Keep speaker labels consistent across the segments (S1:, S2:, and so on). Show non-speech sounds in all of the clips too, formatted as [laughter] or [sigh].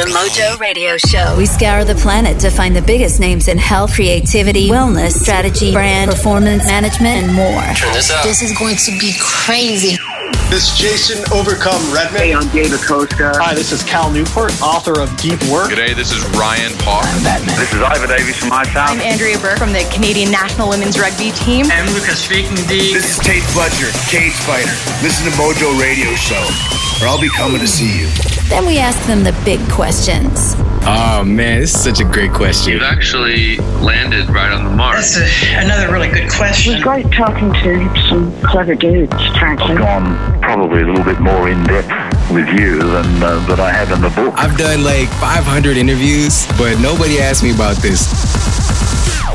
S1: The Mojo Radio Show. We scour the planet to find the biggest names in health, creativity, wellness, strategy, brand, performance, management, and more.
S2: Turn this up.
S3: This is going to be crazy.
S4: This is Jason Overcome Redman.
S5: Hey, I'm David Costa.
S6: Hi, this is Cal Newport, author of Deep Work.
S7: G'day, this is Ryan Park.
S8: I'm Batman.
S9: This is Ivor Davies from my town.
S10: I'm Andrea Burk from the Canadian National Women's Rugby Team.
S11: I'm Lucas speaking the.
S12: This is Tate Fletcher, Cage Fighter. Listen to Mojo Radio Show, or I'll be coming to see you.
S1: Then we ask them the big questions.
S13: Oh man, this is such a great question.
S7: You've actually landed right on the mark.
S11: That's a, another really good question.
S14: It was great talking to some clever dudes, frankly.
S9: I've gone probably a little bit more in depth with you than uh, that I have in the book.
S13: I've done like 500 interviews, but nobody asked me about this.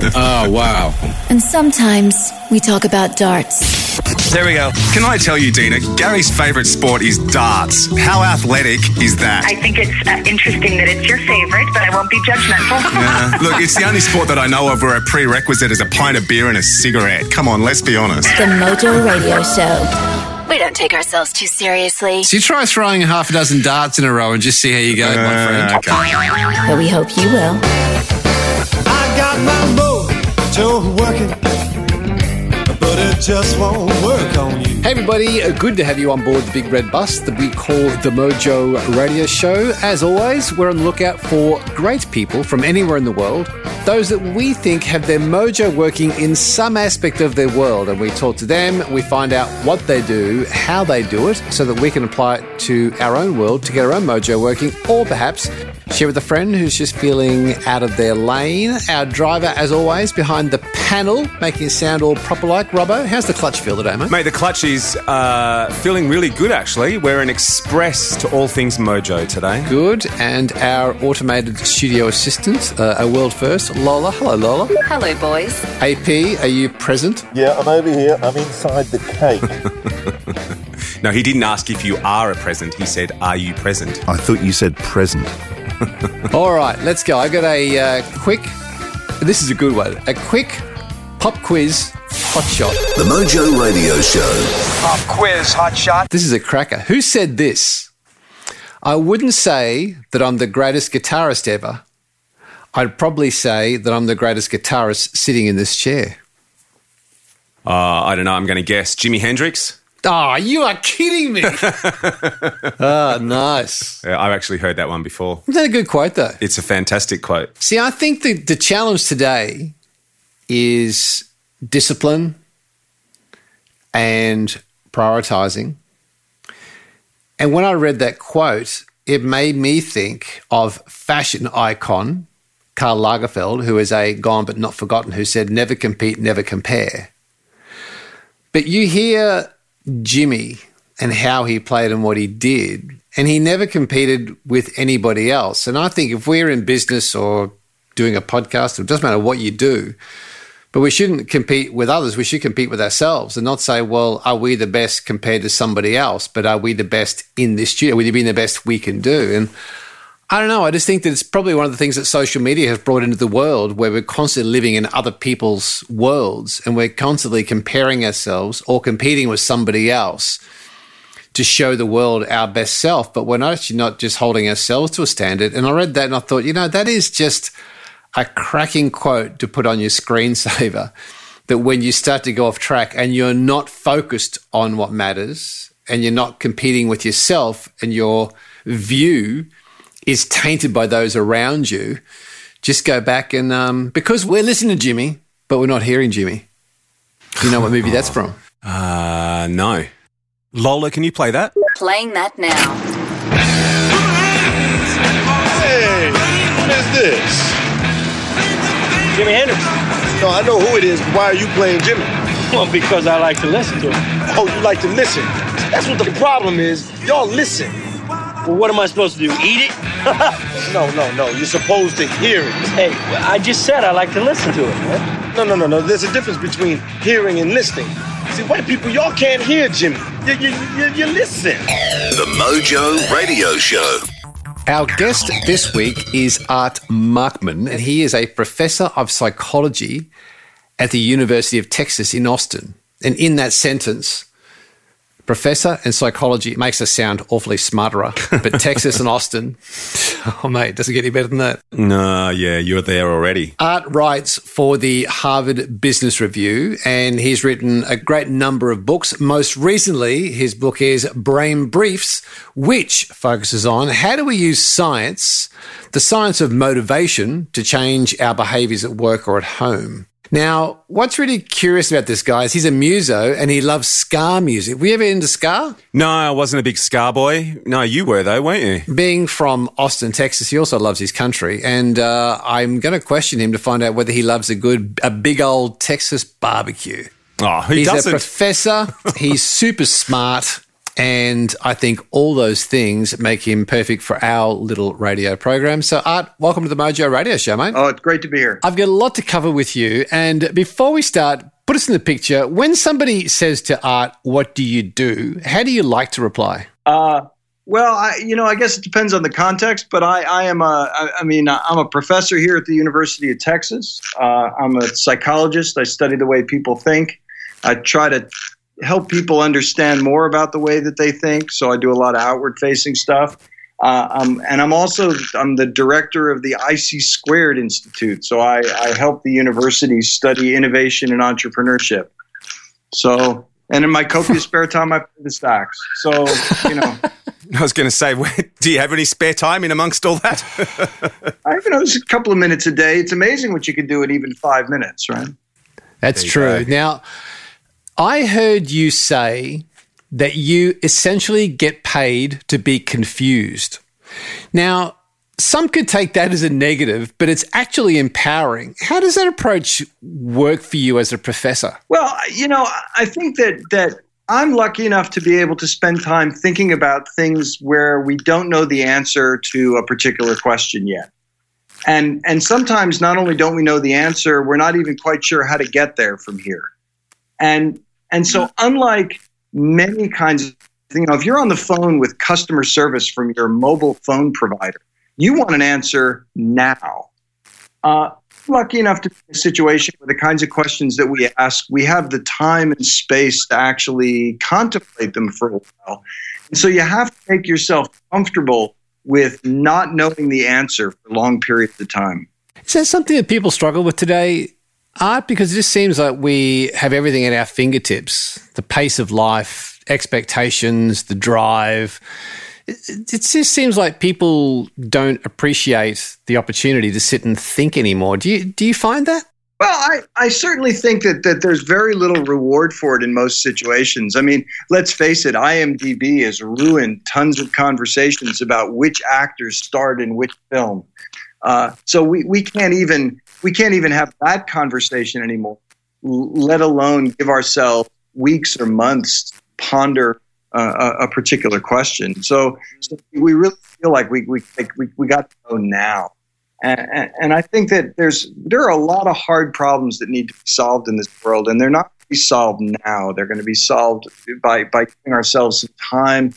S13: [laughs] oh wow!
S1: And sometimes we talk about darts.
S15: There we go. Can I tell you, Dina, Gary's favourite sport is darts. How athletic is that?
S16: I think it's uh, interesting that it's your favourite, but I won't be judgmental. [laughs]
S15: yeah. Look, it's the only sport that I know of where a prerequisite is a pint of beer and a cigarette. Come on, let's be honest.
S1: The Mojo Radio Show. We don't take ourselves too seriously.
S17: So you try throwing half a dozen darts in a row and just see how you go, uh, my friend.
S1: Okay. But we hope you will.
S18: I got my mojo working but it just won't work on you.
S17: Hey, everybody, uh, good to have you on board the big red bus that we call the Mojo Radio Show. As always, we're on the lookout for great people from anywhere in the world, those that we think have their mojo working in some aspect of their world. And we talk to them, we find out what they do, how they do it, so that we can apply it to our own world to get our own mojo working, or perhaps share with a friend who's just feeling out of their lane. Our driver, as always, behind the panel, making it sound all proper like. Robbo, how's the clutch feel today, mate?
S19: Mate, the clutch is uh, feeling really good, actually. We're an express to all things mojo today.
S17: Good. And our automated studio assistant, uh, a world first, Lola. Hello, Lola.
S20: Hello, boys.
S17: AP, are you present?
S21: Yeah, I'm over here. I'm inside the cake. [laughs]
S19: no, he didn't ask if you are a present. He said, Are you present?
S22: I thought you said present. [laughs]
S17: All right, let's go. I got a uh, quick, this is a good one, a quick pop quiz hot shot.
S23: The Mojo Radio Show.
S24: Pop quiz hot shot.
S17: This is a cracker. Who said this? I wouldn't say that I'm the greatest guitarist ever. I'd probably say that I'm the greatest guitarist sitting in this chair.
S19: Uh, I don't know. I'm going to guess Jimi Hendrix.
S17: Oh, you are kidding me. [laughs] ah, nice.
S19: Yeah, I've actually heard that one before.
S17: Isn't that a good quote, though?
S19: It's a fantastic quote.
S17: See, I think the, the challenge today is discipline and prioritizing. And when I read that quote, it made me think of fashion icon Karl Lagerfeld, who is a gone but not forgotten, who said, Never compete, never compare. But you hear Jimi and how he played and what he did, and he never competed with anybody else. And I think if we're in business or doing a podcast, it doesn't matter what you do, but we shouldn't compete with others. We should compete with ourselves and not say, well, are we the best compared to somebody else? But are we the best in this studio? Are we being the best we can do? And I don't know. I just think that it's probably one of the things that social media has brought into the world where we're constantly living in other people's worlds and we're constantly comparing ourselves or competing with somebody else to show the world our best self. But we're actually not just holding ourselves to a standard. And I read that and I thought, you know, that is just a cracking quote to put on your screensaver [laughs] that when you start to go off track and you're not focused on what matters and you're not competing with yourself and your view is tainted by those around you, just go back and um, because we're listening to Jimi, but we're not hearing Jimi. Do you know what movie that's from? [laughs]
S19: Uh, no. Lola, can you play that?
S1: Playing that now.
S21: Hey, what is this?
S25: Jimi Hendrix.
S21: No, I know who it is. Why are you playing Jimi?
S25: Well, because I like to listen to him.
S21: Oh, you like to listen? That's what the problem is. Y'all listen.
S25: Well, what am I supposed to do? Eat it? [laughs]
S21: no, no, no. You're supposed to hear it.
S25: Hey, I just said I like to listen to it, man.
S21: No, no, no, no. There's a difference between hearing and listening. See, white people, y'all can't hear Jimi. You, you, you, you listen.
S23: The Mojo Radio Show.
S17: Our guest this week is Art Markman, and he is a professor of psychology at the University of Texas in Austin. And in that sentence, professor in psychology. It makes us sound awfully smarterer. But [laughs] Texas and Austin, oh, mate, doesn't get any better than that.
S19: No, yeah, you're there already.
S17: Art writes for the Harvard Business Review, and he's written a great number of books. Most recently, his book is Brain Briefs, which focuses on how do we use science, the science of motivation, to change our behaviors at work or at home. Now, what's really curious about this guy is he's a muso and he loves ska music. Were you ever into ska?
S19: No, I wasn't a big ska boy. No, you were though, weren't you?
S17: Being from Austin, Texas, he also loves his country, and uh, I'm going to question him to find out whether he loves a good, a big old Texas barbecue.
S19: Oh, who
S17: he's
S19: doesn't?
S17: a professor. he's super smart. And I think all those things make him perfect for our little radio program. So, Art, welcome to the Mojo Radio Show, mate.
S26: Oh, it's great to be here.
S17: I've got a lot to cover with you. And before we start, put us in the picture. When somebody says to Art, What do you do? How do you like to reply?
S26: Uh, well, I, you know, I guess it depends on the context, but I, I am a, I, I mean, I'm a professor here at the University of Texas. Uh, I'm a psychologist. I study the way people think. I try to help people understand more about the way that they think. So I do a lot of outward facing stuff. Uh, um, and I'm also I'm the director of the IC Squared Institute. So I, I help the universities study innovation and entrepreneurship. So and in my copious [laughs] spare time, I play the stocks. So you know. [laughs]
S19: I was going to say, [laughs] do you have any spare time in amongst all that?
S26: I you know just a couple of minutes a day. It's amazing what you can do in even five minutes, right?
S17: That's true. Go. Now, I heard you say that you essentially get paid to be confused. Now, some could take that as a negative, but it's actually empowering. How does that approach work for you as a professor?
S26: Well, you know, I think that that I'm lucky enough to be able to spend time thinking about things where we don't know the answer to a particular question yet. And and sometimes not only don't we know the answer, we're not even quite sure how to get there from here. And and so unlike many kinds of you know, if you're on the phone with customer service from your mobile phone provider, you want an answer now. Uh, lucky enough to be in a situation where the kinds of questions that we ask, we have the time and space to actually contemplate them for a while. And so you have to make yourself comfortable with not knowing the answer for long periods of time.
S17: Is that something that people struggle with today? Art, because it just seems like we have everything at our fingertips the pace of life, expectations, the drive. It, just seems like people don't appreciate the opportunity to sit and think anymore. Do you, do you find that?
S26: Well, I, I certainly think that, that there's very little reward for it in most situations. I mean, let's face it, IMDb has ruined tons of conversations about which actors starred in which film. Uh, so we, we can't even we can't even have that conversation anymore, let alone give ourselves weeks or months to ponder uh, a, a, particular question. So, so, we really feel like we we we, we got to go now. And, and, I think that there's there are a lot of hard problems that need to be solved in this world, and they're not going to be solved now. They're going to be solved by by giving ourselves some time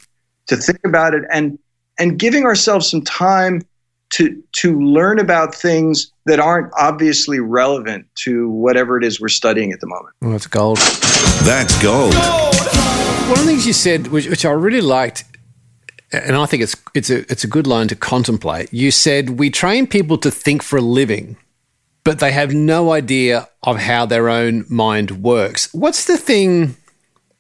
S26: to think about it, and and giving ourselves some time to to learn about things that aren't obviously relevant to whatever it is we're studying at the moment.
S17: Well, that's gold.
S23: That's gold.
S17: One of the things you said, which, which I really liked, and I think it's it's a it's a good line to contemplate. You said we train people to think for a living, but they have no idea of how their own mind works. What's the thing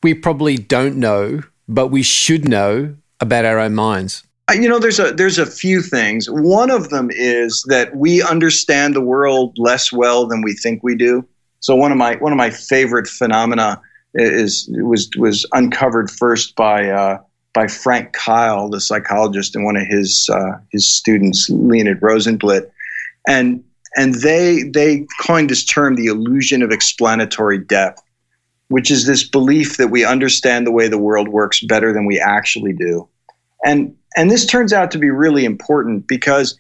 S17: we probably don't know, but we should know about our own minds?
S26: You know, there's a there's a few things. One of them is that we understand the world less well than we think we do. So one of my one of my favorite phenomena is was was uncovered first by uh, by Frank Keil the psychologist, and one of his uh, his students, Leonid Rozenblit, and and they they coined this term, the illusion of explanatory depth, which is this belief that we understand the way the world works better than we actually do, and and this turns out to be really important because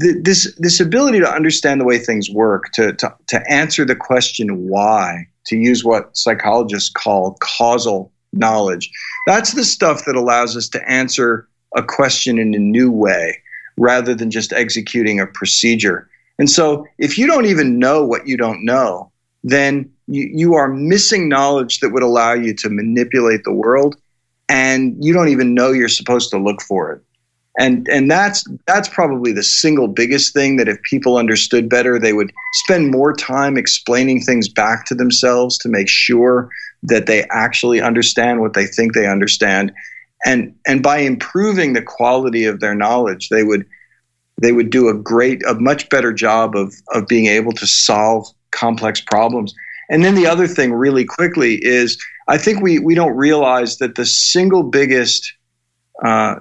S26: th- this this ability to understand the way things work, to, to to answer the question why, to use what psychologists call causal knowledge, that's the stuff that allows us to answer a question in a new way rather than just executing a procedure. And so, if you don't even know what you don't know, then you, you are missing knowledge that would allow you to manipulate the world and you don't even know you're supposed to look for it. And and that's that's probably the single biggest thing that if people understood better, they would spend more time explaining things back to themselves to make sure that they actually understand what they think they understand. And and by improving the quality of their knowledge, they would they would do a great, a much better job of of being able to solve complex problems. And then the other thing, really quickly, is I think we we don't realize that the single biggest uh,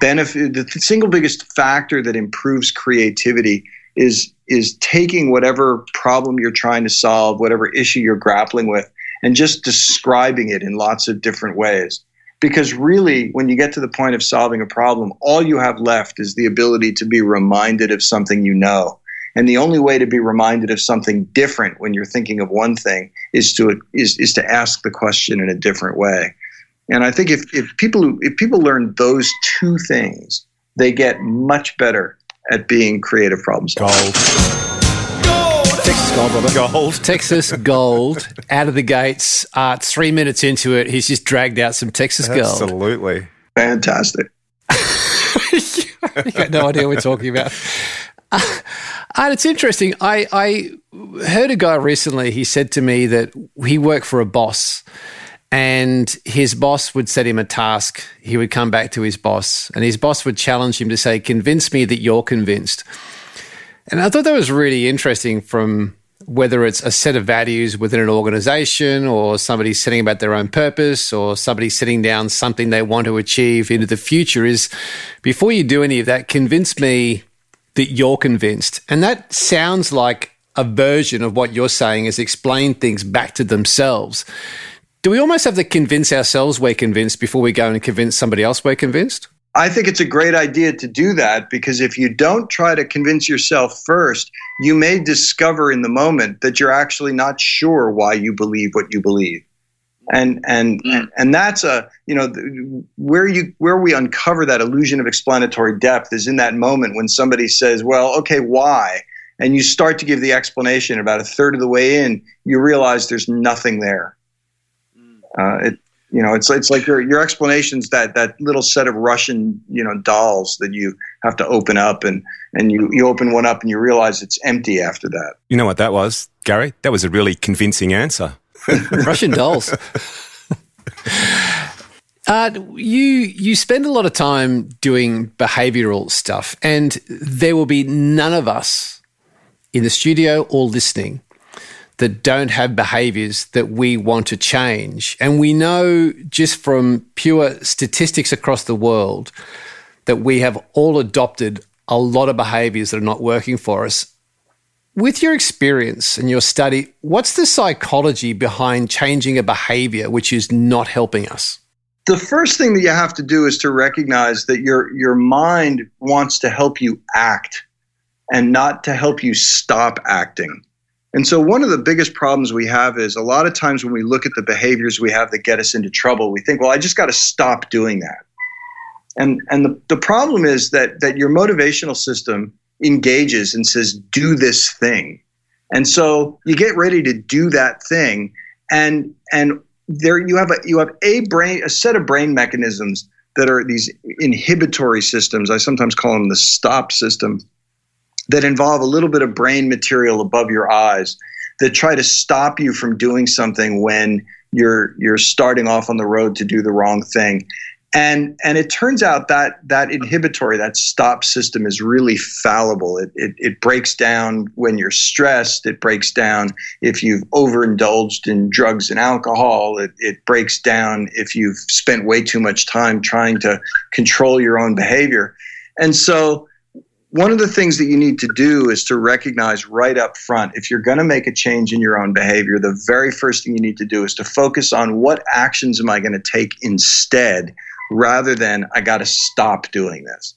S26: benefit, the single biggest factor that improves creativity is is taking whatever problem you're trying to solve, whatever issue you're grappling with, and just describing it in lots of different ways. Because really, when you get to the point of solving a problem, all you have left is the ability to be reminded of something you know. And the only way to be reminded of something different when you're thinking of one thing is to is, is to ask the question in a different way. And I think if, if people if people learn those two things, they get much better at being creative problem solvers. Gold.
S17: Texas Gold, brother. Gold. Texas Gold out of the gates. Uh, three minutes into it, he's just dragged out some Texas Gold.
S19: Absolutely.
S26: Fantastic. [laughs]
S17: you got no idea what we're talking about. Uh, and it's interesting. I, I heard a guy recently, he said to me that he worked for a boss and his boss would set him a task. He would come back to his boss, and his boss would challenge him to say, Convince me that you're convinced. And I thought that was really interesting from whether it's a set of values within an organization or somebody setting about their own purpose or somebody setting down something they want to achieve into the future is before you do any of that, convince me that you're convinced. And that sounds like a version of what you're saying is explain things back to themselves. Do we almost have to convince ourselves we're convinced before we go and convince somebody else we're convinced?
S26: I think it's a great idea to do that because if you don't try to convince yourself first, you may discover in the moment that you're actually not sure why you believe what you believe. And and mm. and that's a you know where you where we uncover that illusion of explanatory depth is in that moment when somebody says, "Well, okay, why?" and you start to give the explanation about a third of the way in, you realize there's nothing there. Uh, it, you know, it's it's like your your explanations that that little set of Russian you know dolls that you have to open up and and you you open one up and you realize it's empty after that.
S19: You know what that was, Gary? That was a really convincing answer. [laughs]
S17: Russian dolls. [laughs] Uh, you you spend a lot of time doing behavioral stuff, and there will be none of us in the studio or listening that don't have behaviors that we want to change. And we know just from pure statistics across the world that we have all adopted a lot of behaviors that are not working for us. With your experience and your study, what's the psychology behind changing a behavior which is not helping us?
S26: The first thing that you have to do is to recognize that your your mind wants to help you act and not to help you stop acting. And so, one of the biggest problems we have is a lot of times when we look at the behaviors we have that get us into trouble, we think, well, I just got to stop doing that. And, and the, the problem is that, that your motivational system engages and says, do this thing. And so you get ready to do that thing. And, and there you have a, you have a brain, a set of brain mechanisms that are these inhibitory systems. I sometimes call them the stop system that involve a little bit of brain material above your eyes that try to stop you from doing something when you're you're starting off on the road to do the wrong thing and and it turns out that that inhibitory that stop system is really fallible. It, it, it breaks down when you're stressed. It breaks down if you've overindulged in drugs and alcohol. It, it breaks down if you've spent way too much time trying to control your own behavior. And so one of the things that you need to do is to recognize right up front if you're going to make a change in your own behavior, the very first thing you need to do is to focus on what actions am I going to take instead rather than I got to stop doing this.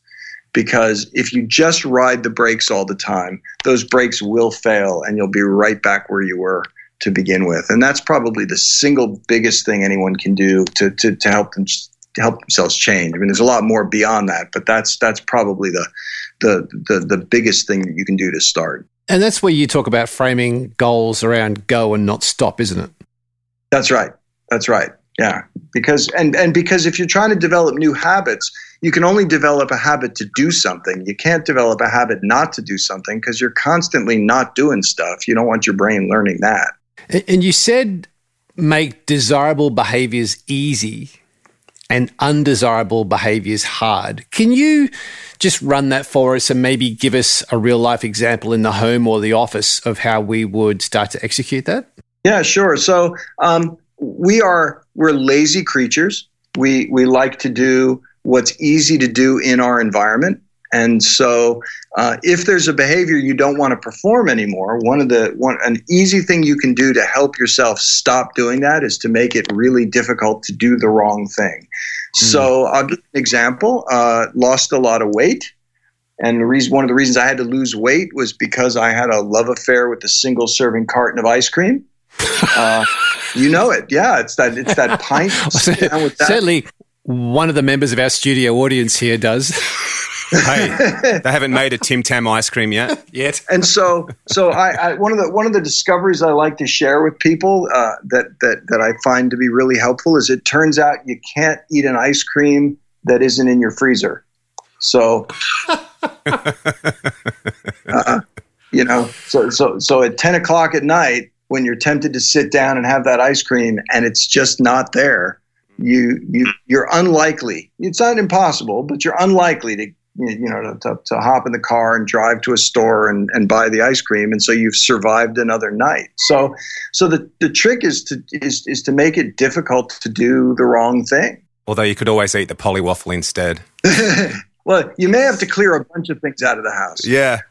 S26: Because if you just ride the brakes all the time, those brakes will fail and you'll be right back where you were to begin with. And that's probably the single biggest thing anyone can do to, to, to help them to help themselves change. I mean, there's a lot more beyond that, but that's that's probably the the, the, the biggest thing that you can do to start.
S17: And that's where you talk about framing goals around go and not stop, isn't it?
S26: That's right. That's right. Yeah, because and and because if you're trying to develop new habits, you can only develop a habit to do something. You can't develop a habit not to do something because you're constantly not doing stuff. You don't want your brain learning that.
S17: And you said make desirable behaviors easy and undesirable behaviors hard. Can you just run that for us and maybe give us a real life example in the home or the office of how we would start to execute that?
S26: Yeah, sure. So um, we are we're lazy creatures. We we like to do what's easy to do in our environment. And so, uh, if there's a behavior you don't want to perform anymore, one of the one an easy thing you can do to help yourself stop doing that is to make it really difficult to do the wrong thing. Mm. So, I'll give an example. Uh, lost a lot of weight, and the reason one of the reasons I had to lose weight was because I had a love affair with a single serving carton of ice cream. Uh, you know it, yeah. It's that it's that pint. [laughs] that.
S17: Certainly, one of the members of our studio audience here does. [laughs]
S19: hey, they haven't made a Tim Tam ice cream yet.
S17: Yet.
S26: And so, so I, I, one of the one of the discoveries I like to share with people uh, that that that I find to be really helpful is it turns out you can't eat an ice cream that isn't in your freezer. So, [laughs] uh, you know, so so so at ten o'clock at night when you're tempted to sit down and have that ice cream and it's just not there, you you you're unlikely. It's not impossible, but you're unlikely to you know to, to hop in the car and drive to a store and, and buy the ice cream. And so you've survived another night. So so the, the trick is to is, is to make it difficult to do the wrong thing.
S19: Although you could always eat the Polly Waffle instead [laughs]
S26: Well, you may have to clear a bunch of things out of the house.
S19: Yeah.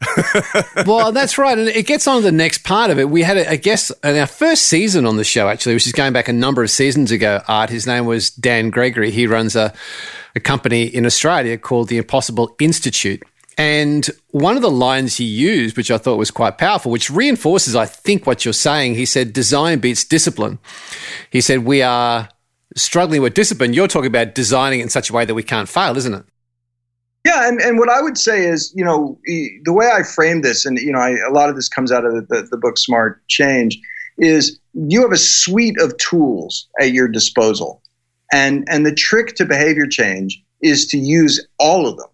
S19: [laughs]
S17: well, that's right. And it gets on to the next part of it. We had a guest in our first season on the show, actually, which is going back a number of seasons ago, Art. His name was Dan Gregory. He runs a, a company in Australia called the Impossible Institute. And one of the lines he used, which I thought was quite powerful, which reinforces, I think, what you're saying, he said, design beats discipline. He said, we are struggling with discipline. You're talking about designing it in such a way that we can't fail, isn't it?
S26: Yeah, and, and what I would say is, you know, the way I frame this, and you know, I, a lot of this comes out of the, the, the book Smart Change, is you have a suite of tools at your disposal, and and the trick to behavior change is to use all of them.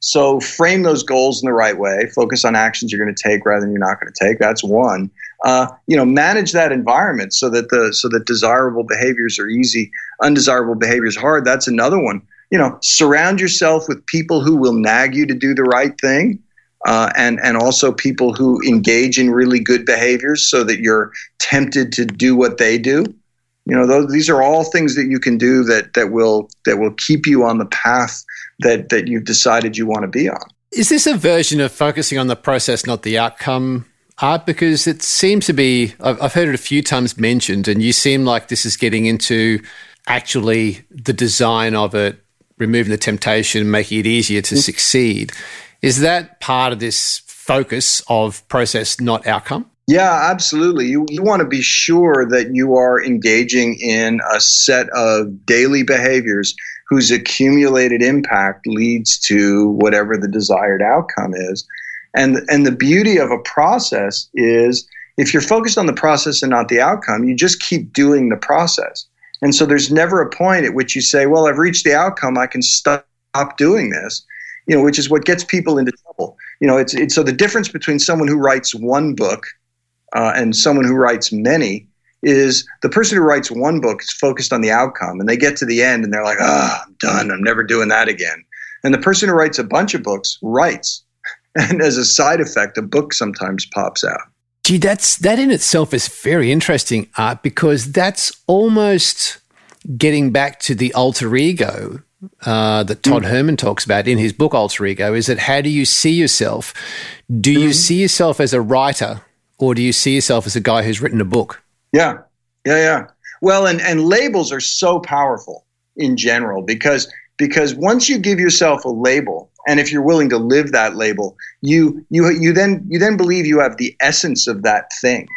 S26: So frame those goals in the right way. Focus on actions you're going to take rather than you're not going to take. That's one. Uh, you know, manage that environment so that the so that desirable behaviors are easy, undesirable behaviors hard. That's another one you know, surround yourself with people who will nag you to do the right thing. Uh, and and also people who engage in really good behaviors, so that you're tempted to do what they do. You know, those, these are all things that you can do that that will that will keep you on the path that that you've decided you want to be on.
S17: Is this a version of focusing on the process, not the outcome? Art, because it seems to be, I've, I've heard it a few times mentioned, and you seem like this is getting into actually the design of it, removing the temptation, making it easier to mm. succeed. Is that part of this focus of process, not outcome?
S26: Yeah, absolutely. You, you want to be sure that you are engaging in a set of daily behaviors whose accumulated impact leads to whatever the desired outcome is. And, and the beauty of a process is if you're focused on the process and not the outcome, you just keep doing the process. And so there's never a point at which you say, well, I've reached the outcome, I can stop doing this, you know, which is what gets people into trouble. You know, it's, it's so the difference between someone who writes one book uh, and someone who writes many is the person who writes one book is focused on the outcome and they get to the end and they're like, ah, oh, I'm done. I'm never doing that again. And the person who writes a bunch of books writes. [laughs] And as a side effect, a book sometimes pops out.
S17: Gee, that's that in itself is very interesting, Art, because that's almost getting back to the alter ego uh, that Todd mm. Herman talks about in his book Alter Ego. Is that how do you see yourself? Do mm. you see yourself as a writer, or do you see yourself as a guy who's written a book?
S26: Yeah, yeah, yeah. Well, and and labels are so powerful in general because because once you give yourself a label and if you're willing to live that label you you you then you then believe you have the essence of that thing.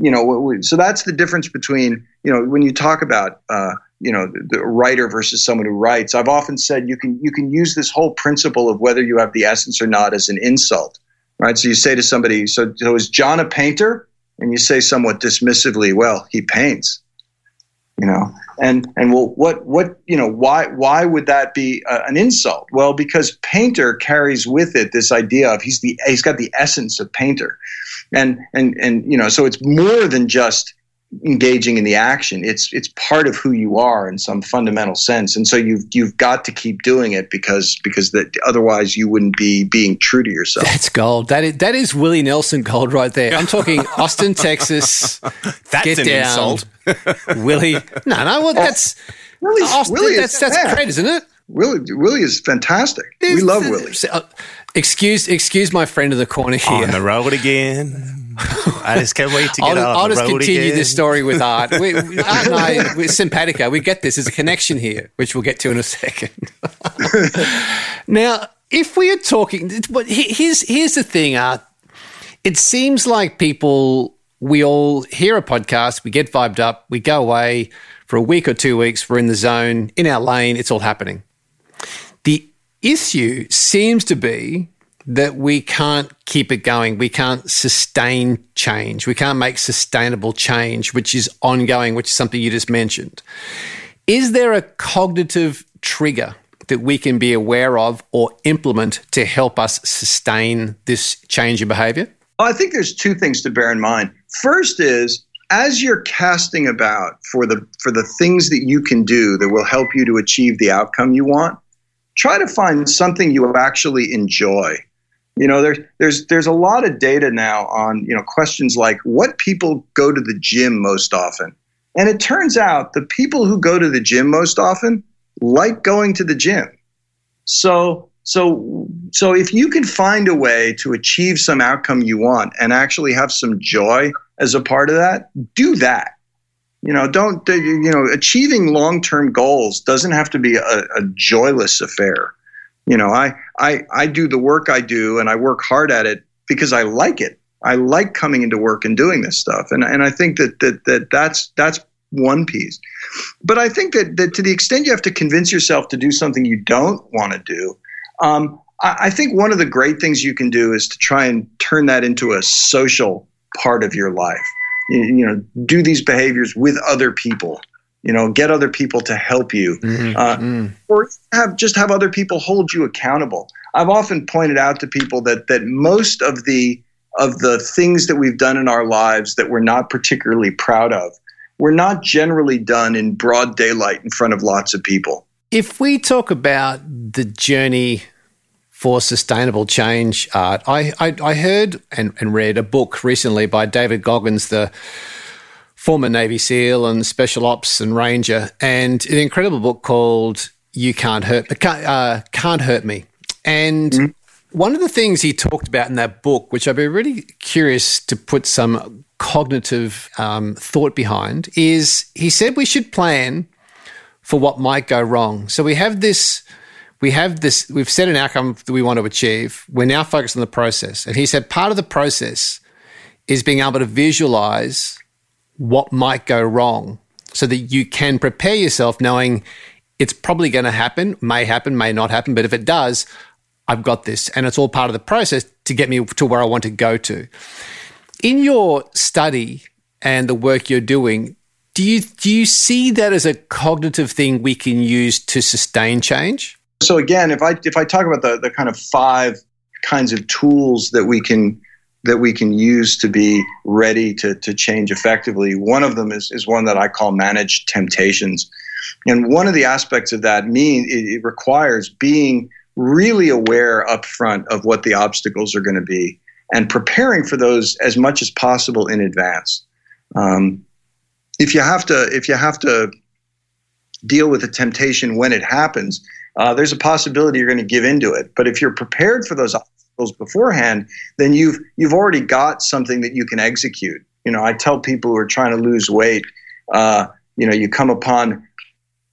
S26: You know so that's the difference between you know when you talk about uh, you know the, writer versus someone who writes i've often said you can you can use this whole principle of whether you have the essence or not as an insult right? So you say to somebody so, so is john a painter? And you say somewhat dismissively well he paints you know? And and well what what you know why why would that be uh, an insult? Well because painter carries with it this idea of he's the he's got the essence of painter. And and and you know so it's more than just engaging in the action it's it's part of who you are in some fundamental sense and so you've you've got to keep doing it because because that otherwise you wouldn't be being true to yourself
S17: That's gold. That is that is Willie Nelson gold right there. I'm talking [laughs] Austin, Texas.
S19: That's
S17: Get
S19: an
S17: down.
S19: insult. [laughs]
S17: Willie. No, no, well, that's
S26: Willie's-
S17: Austin,
S26: Willie is-
S17: that's that's
S26: yeah.
S17: great, isn't it?
S26: Willie Willie is fantastic we love Willie
S17: Uh, excuse excuse my friend in the corner here.
S27: On the road again. I just can't wait to
S17: I'll,
S27: get
S17: just-
S27: on
S17: I'll just continue
S27: again.
S17: this story with Art. We, we, [laughs] Art and I, we're simpatico. We get this. There's a connection here, which we'll get to in a second. [laughs] now, if we are talking, but here's here's the thing, Art. It seems like people we all hear a podcast, we get vibed up, we go away for a week or two weeks, we're in the zone, in our lane, it's all happening. The issue seems to be that we can't keep it going. We can't sustain change. We can't make sustainable change, which is ongoing, which is something you just mentioned. Is there a cognitive trigger that we can be aware of or implement to help us sustain this change in behavior?
S26: I think there's two things to bear in mind. First is as you're casting about for the for the things that you can do that will help you to achieve the outcome you want, try to find something you actually enjoy. You know, there's there's there's a lot of data now on, you know, questions like what people go to the gym most often. And it turns out the people who go to the gym most often like going to the gym. So so so if you can find a way to achieve some outcome you want and actually have some joy as a part of that, do that. You know, don't you know, achieving long-term goals doesn't have to be a, a joyless affair. You know, I I I do the work I do and I work hard at it because I like it. I like coming into work and doing this stuff. And and I think that that, that that's that's one piece. But I think that, that to the extent you have to convince yourself to do something you don't want to do, um, I, I think one of the great things you can do is to try and turn that into a social part of your life. You, you know, do these behaviors with other people. You know, get other people to help you, uh, or have just have other people hold you accountable. I've often pointed out to people that that most of the of the things that we've done in our lives that we're not particularly proud of were not generally done in broad daylight in front of lots of people.
S17: If we talk about the journey for sustainable change, Art, I, I, I heard and, and read a book recently by David Goggins, the former Navy SEAL and Special Ops and Ranger, and an incredible book called "You Can't Hurt Can't, uh, Can't Hurt Me." And one of the things he talked about in that book, which I'd be really curious to put some cognitive um, thought behind, is he said we should plan for what might go wrong. So we have this. We have this, we've set an outcome that we want to achieve. We're now focused on the process. And he said part of the process is being able to visualize what might go wrong so that you can prepare yourself knowing it's probably going to happen, may happen, may not happen, but if it does, I've got this. And it's all part of the process to get me to where I want to go to. In your study and the work you're doing, do you do you see that as a cognitive thing we can use to sustain change?
S26: So again, if I if I talk about the, the kind of five kinds of tools that we can that we can use to be ready to, to change effectively. One of them is, is one that I call managed temptations. And one of the aspects of that mean it, requires being really aware up front of what the obstacles are going to be and preparing for those as much as possible in advance. Um, if you have to if you have to deal with a temptation when it happens, uh, there's a possibility you're going to give into it. But if you're prepared for those obstacles beforehand, then you've you've already got something that you can execute. You know, I tell people who are trying to lose weight, uh, you know, you come upon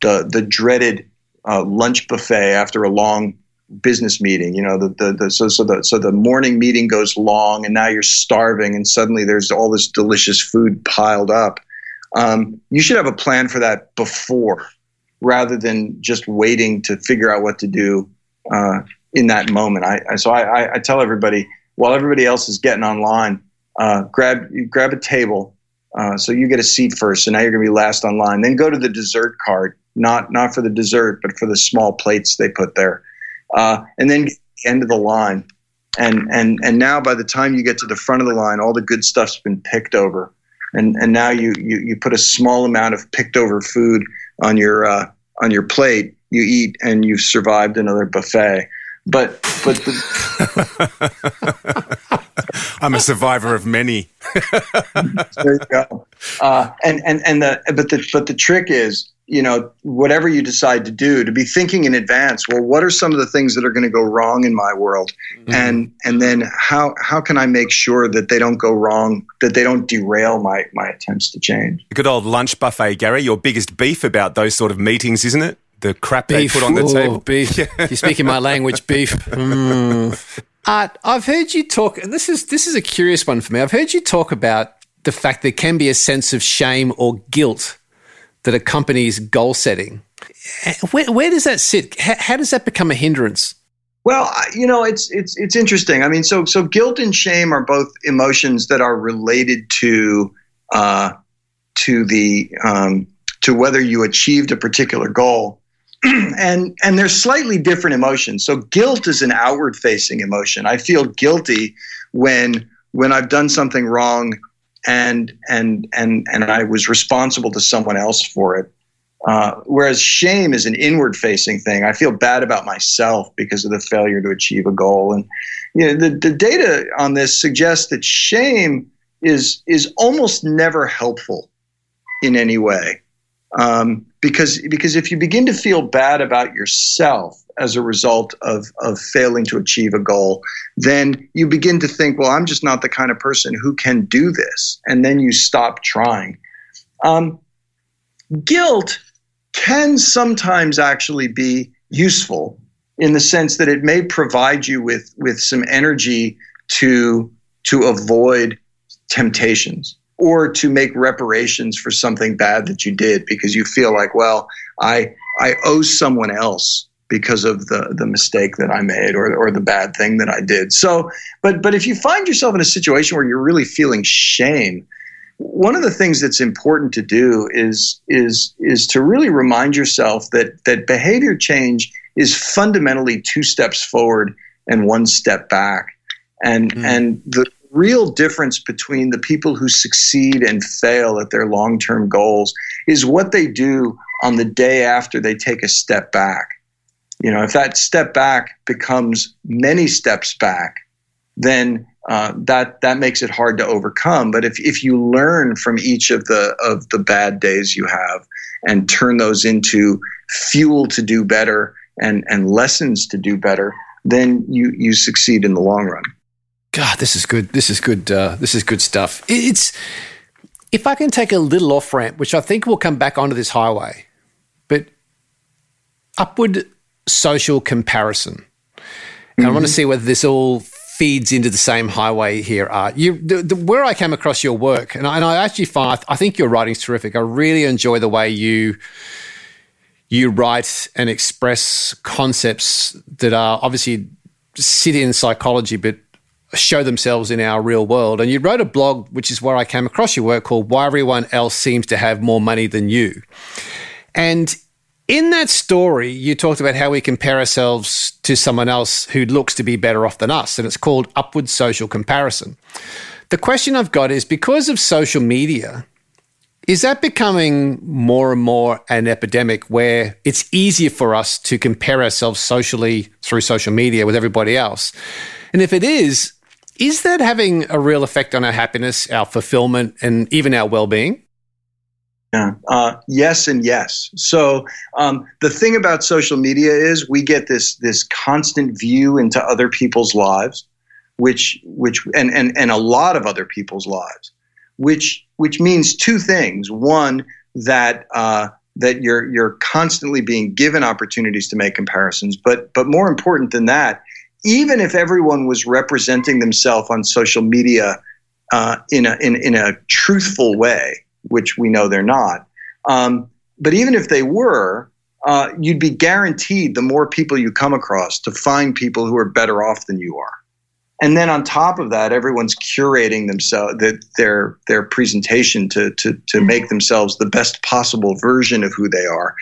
S26: the the dreaded uh, lunch buffet after a long business meeting. You know, the, the, the so so the so the morning meeting goes long, and now you're starving, and suddenly there's all this delicious food piled up. Um, you should have a plan for that before, rather than just waiting to figure out what to do uh, in that moment. I, I so I, I, tell everybody while everybody else is getting online, uh, grab grab a table, Uh, so you get a seat first. So now you're going to be last online. Then go to the dessert cart, not not for the dessert, but for the small plates they put there. Uh, and then end of the line. And and and now by the time you get to the front of the line, all the good stuff's been picked over. And and now you you, you put a small amount of picked over food on your uh, on your plate. You eat and you've survived another buffet. But but the, [laughs]
S19: I'm a survivor of many. [laughs]
S26: there you go. Uh, and and and the but the but the trick is, you know, whatever you decide to do, to be thinking in advance. Well, what are some of the things that are going to go wrong in my world, mm-hmm. and and then how how can I make sure that they don't go wrong, that they don't derail my my attempts to change.
S19: Good old lunch buffet, Gary. Your biggest beef about those sort of meetings, isn't it? The crap beef. they put on the
S17: Ooh,
S19: table.
S17: Beef. [laughs] You're speaking my language. Beef. Mm. Art, I've heard you talk. And this is this is a curious one for me. I've heard you talk about the fact there can be a sense of shame or guilt that accompanies goal setting. Where, where does that sit? How, how does that become a hindrance?
S26: Well, you know, it's it's it's interesting. I mean, so so guilt and shame are both emotions that are related to uh, to the um, to whether you achieved a particular goal. [clears throat] and and they're slightly different emotions. So guilt is an outward facing emotion. I feel guilty when when I've done something wrong and and and and I was responsible to someone else for it. Uh, whereas shame is an inward facing thing. I feel bad about myself because of the failure to achieve a goal. And you know, the, the data on this suggests that shame is is almost never helpful in any way. Um, because because if you begin to feel bad about yourself as a result of of failing to achieve a goal, then you begin to think, well, I'm just not the kind of person who can do this, and then you stop trying. Um, guilt can sometimes actually be useful in the sense that it may provide you with with some energy to to avoid temptations or to make reparations for something bad that you did because you feel like, well, I I owe someone else because of the the mistake that I made or or the bad thing that I did. So, but but if you find yourself in a situation where you're really feeling shame, one of the things that's important to do is is is to really remind yourself that that behavior change is fundamentally two steps forward and one step back. And mm. and the real difference between the people who succeed and fail at their long term goals is what they do on the day after they take a step back. You know, if that step back becomes many steps back, then uh, that that makes it hard to overcome. But if, if you learn from each of the of the bad days you have and turn those into fuel to do better and and lessons to do better, then you you succeed in the long run.
S17: God, this is good. This is good. Uh, this is good stuff. It's if I can take a little off ramp, which I think will come back onto this highway, but upward social comparison. Mm-hmm. I want to see whether this all feeds into the same highway here. Art, you the, the, where I came across your work, and I, and I actually find I think your writing's terrific. I really enjoy the way you you write and express concepts that are obviously sit in psychology, but show themselves in our real world. And you wrote a blog, which is where I came across your work, called Why Everyone Else Seems to Have More Money Than You. And in that story, you talked about how we compare ourselves to someone else who looks to be better off than us. And it's called upward social comparison. The question I've got is because of social media, is that becoming more and more an epidemic where it's easier for us to compare ourselves socially through social media with everybody else? And if it is, is that having a real effect on our happiness, our fulfillment, and even our well being?
S26: Yeah. Uh, yes and yes. So um, the thing about social media is we get this this constant view into other people's lives, which which and and and a lot of other people's lives, which which means two things. One that uh, that you're you're constantly being given opportunities to make comparisons, but but more important than that even if everyone was representing themselves on social media uh, in, a, in, in a truthful way, which we know they're not, um, but even if they were, uh, you'd be guaranteed the more people you come across to find people who are better off than you are. And then on top of that, everyone's curating themselves the, their their presentation to to to make themselves the best possible version of who they are,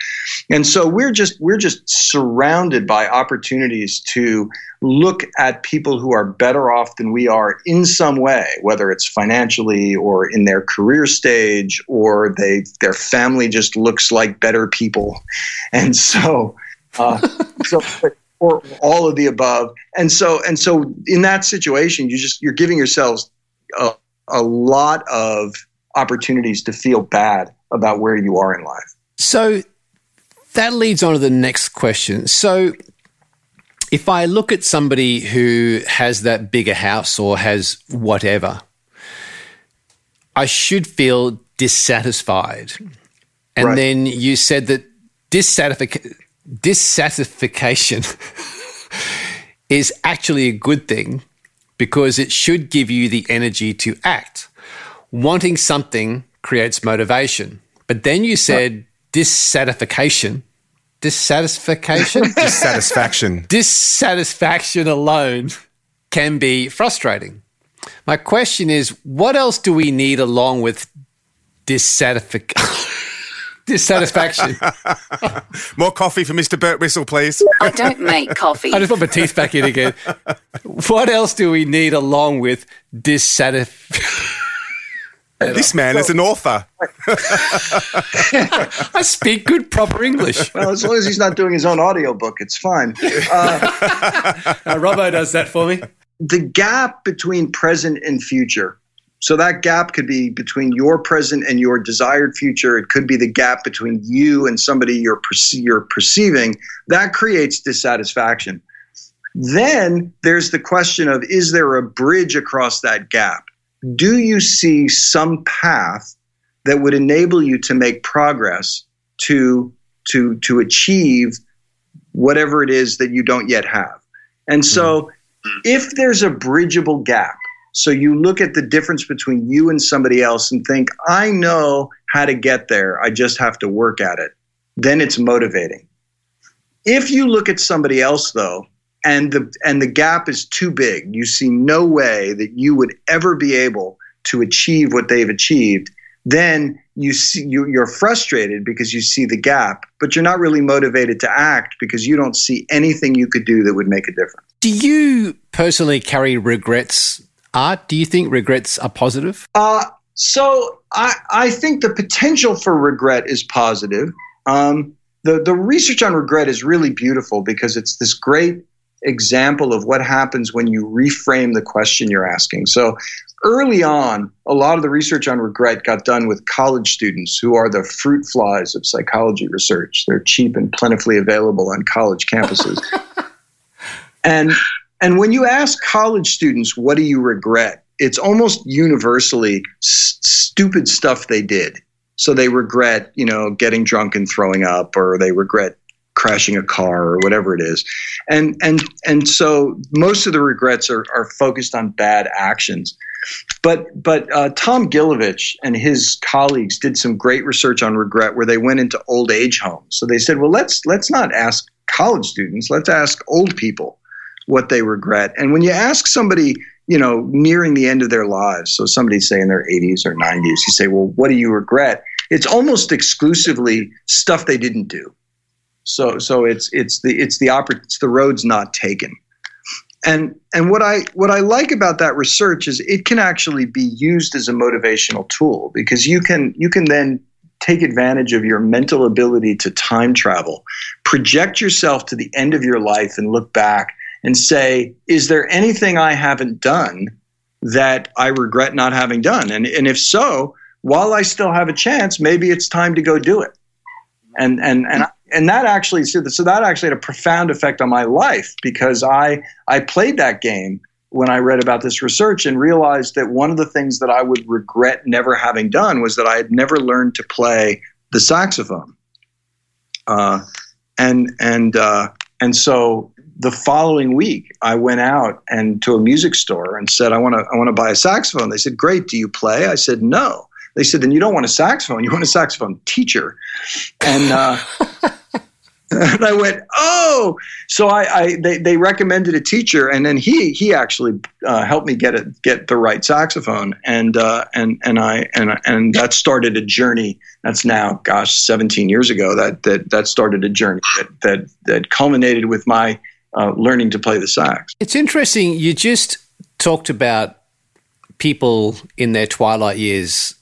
S26: and so we're just we're just surrounded by opportunities to look at people who are better off than we are in some way, whether it's financially or in their career stage, or they their family just looks like better people, and so. Uh, [laughs] so or all of the above. And so and so in that situation, you just you're giving yourselves a, a lot of opportunities to feel bad about where you are in life.
S17: So that leads on to the next question. So if I look at somebody who has that bigger house or has whatever, I should feel dissatisfied. And
S26: Right.
S17: then you said that dissatisfaction dissatisfaction [laughs] is actually a good thing because it should give you the energy to act. Wanting something creates motivation. But then you said dissatisfaction. Dissatisfaction? [laughs]
S19: Dissatisfaction.
S17: dissatisfaction alone can be frustrating. My question is what else do we need along with dissatisfaction? [laughs] dissatisfaction. [laughs]
S15: More coffee for Mr. Burt Whistle, please.
S1: I don't make coffee.
S17: I just put my teeth back in again. What else do we need along with dissatisfaction? [laughs]
S15: This man is an author. [laughs]
S17: I speak good proper English.
S26: Well, as long as he's not doing his own audiobook, it's fine. Uh,
S17: Uh, Robbo does that for me.
S26: the gap between present and future. So that gap could be between your present and your desired future. It could be the gap between you and somebody you're, perce- you're perceiving. That creates dissatisfaction. Then there's the question of is there a bridge across that gap? Do you see some path that would enable you to make progress to, to, to achieve whatever it is that you don't yet have? And so mm-hmm. if there's a bridgeable gap, so you look at the difference between you and somebody else and think, I know how to get there, I just have to work at it, then it's motivating. If you look at somebody else though, and the and the gap is too big, you see no way that you would ever be able to achieve what they've achieved, then you see you, you're frustrated because you see the gap, but you're not really motivated to act because you don't see anything you could do that would make a difference.
S17: Do you personally carry regrets? Art, do you think regrets are positive?
S26: Uh, so I, I think the potential for regret is positive. Um, the, the research on regret is really beautiful because it's this great example of what happens when you reframe the question you're asking. So early on, a lot of the research on regret got done with college students who are the fruit flies of psychology research. They're cheap and plentifully available on college campuses. [laughs] and and when you ask college students, what do you regret? It's almost universally s- stupid stuff they did. So they regret, you know, getting drunk and throwing up, or they regret crashing a car, or whatever it is. And and and so most of the regrets are, are focused on bad actions. But but uh, Tom Gilovich and his colleagues did some great research on regret, where they went into old age homes. So they said, well, let's let's not ask college students, let's ask old people what they regret. And when you ask somebody, you know, nearing the end of their lives, so somebody say in their 80s or 90s, you say, well, what do you regret? It's almost exclusively stuff they didn't do. So so it's it's the it's the oppor- it's the roads not taken. And and what I what I like about that research is it can actually be used as a motivational tool because you can you can then take advantage of your mental ability to time travel, project yourself to the end of your life and look back and say, is there anything I haven't done that I regret not having done? And and if so, while I still have a chance, maybe it's time to go do it. And and and and that actually so that actually had a profound effect on my life because I I played that game when I read about this research and realized that one of the things that I would regret never having done was that I had never learned to play the saxophone. Uh, and and uh, and so the following week, I went out and to a music store and said, "I want to I want to buy a saxophone." They said, "Great, do you play?" I said, "No." They said, "Then you don't want a saxophone. You want a saxophone teacher." And uh, [laughs] and I went, oh. So I, I they, they recommended a teacher, and then he he actually uh, helped me get it get the right saxophone, and uh, and and I and and that started a journey. That's now, gosh, 17 years ago. That that that started a journey that that that culminated with my uh, learning to play the sax.
S17: It's interesting. You just talked about people in their twilight years,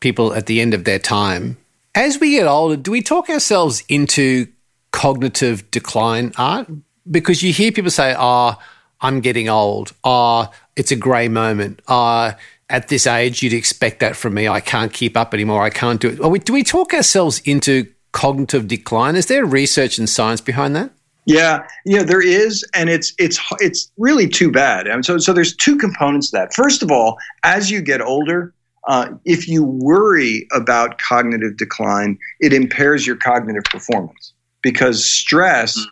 S17: people at the end of their time. As we get older, do we talk ourselves into cognitive decline art? Because you hear people say, oh, I'm getting old. Oh, it's a grey moment. Oh, at this age, you'd expect that from me. I can't keep up anymore. I can't do it. do we talk ourselves into cognitive decline? Is there research and science behind that?
S26: Yeah, yeah, there is, and it's it's it's really too bad. And so so there's two components to that. First of all, as you get older, uh, if you worry about cognitive decline, it impairs your cognitive performance because stress mm.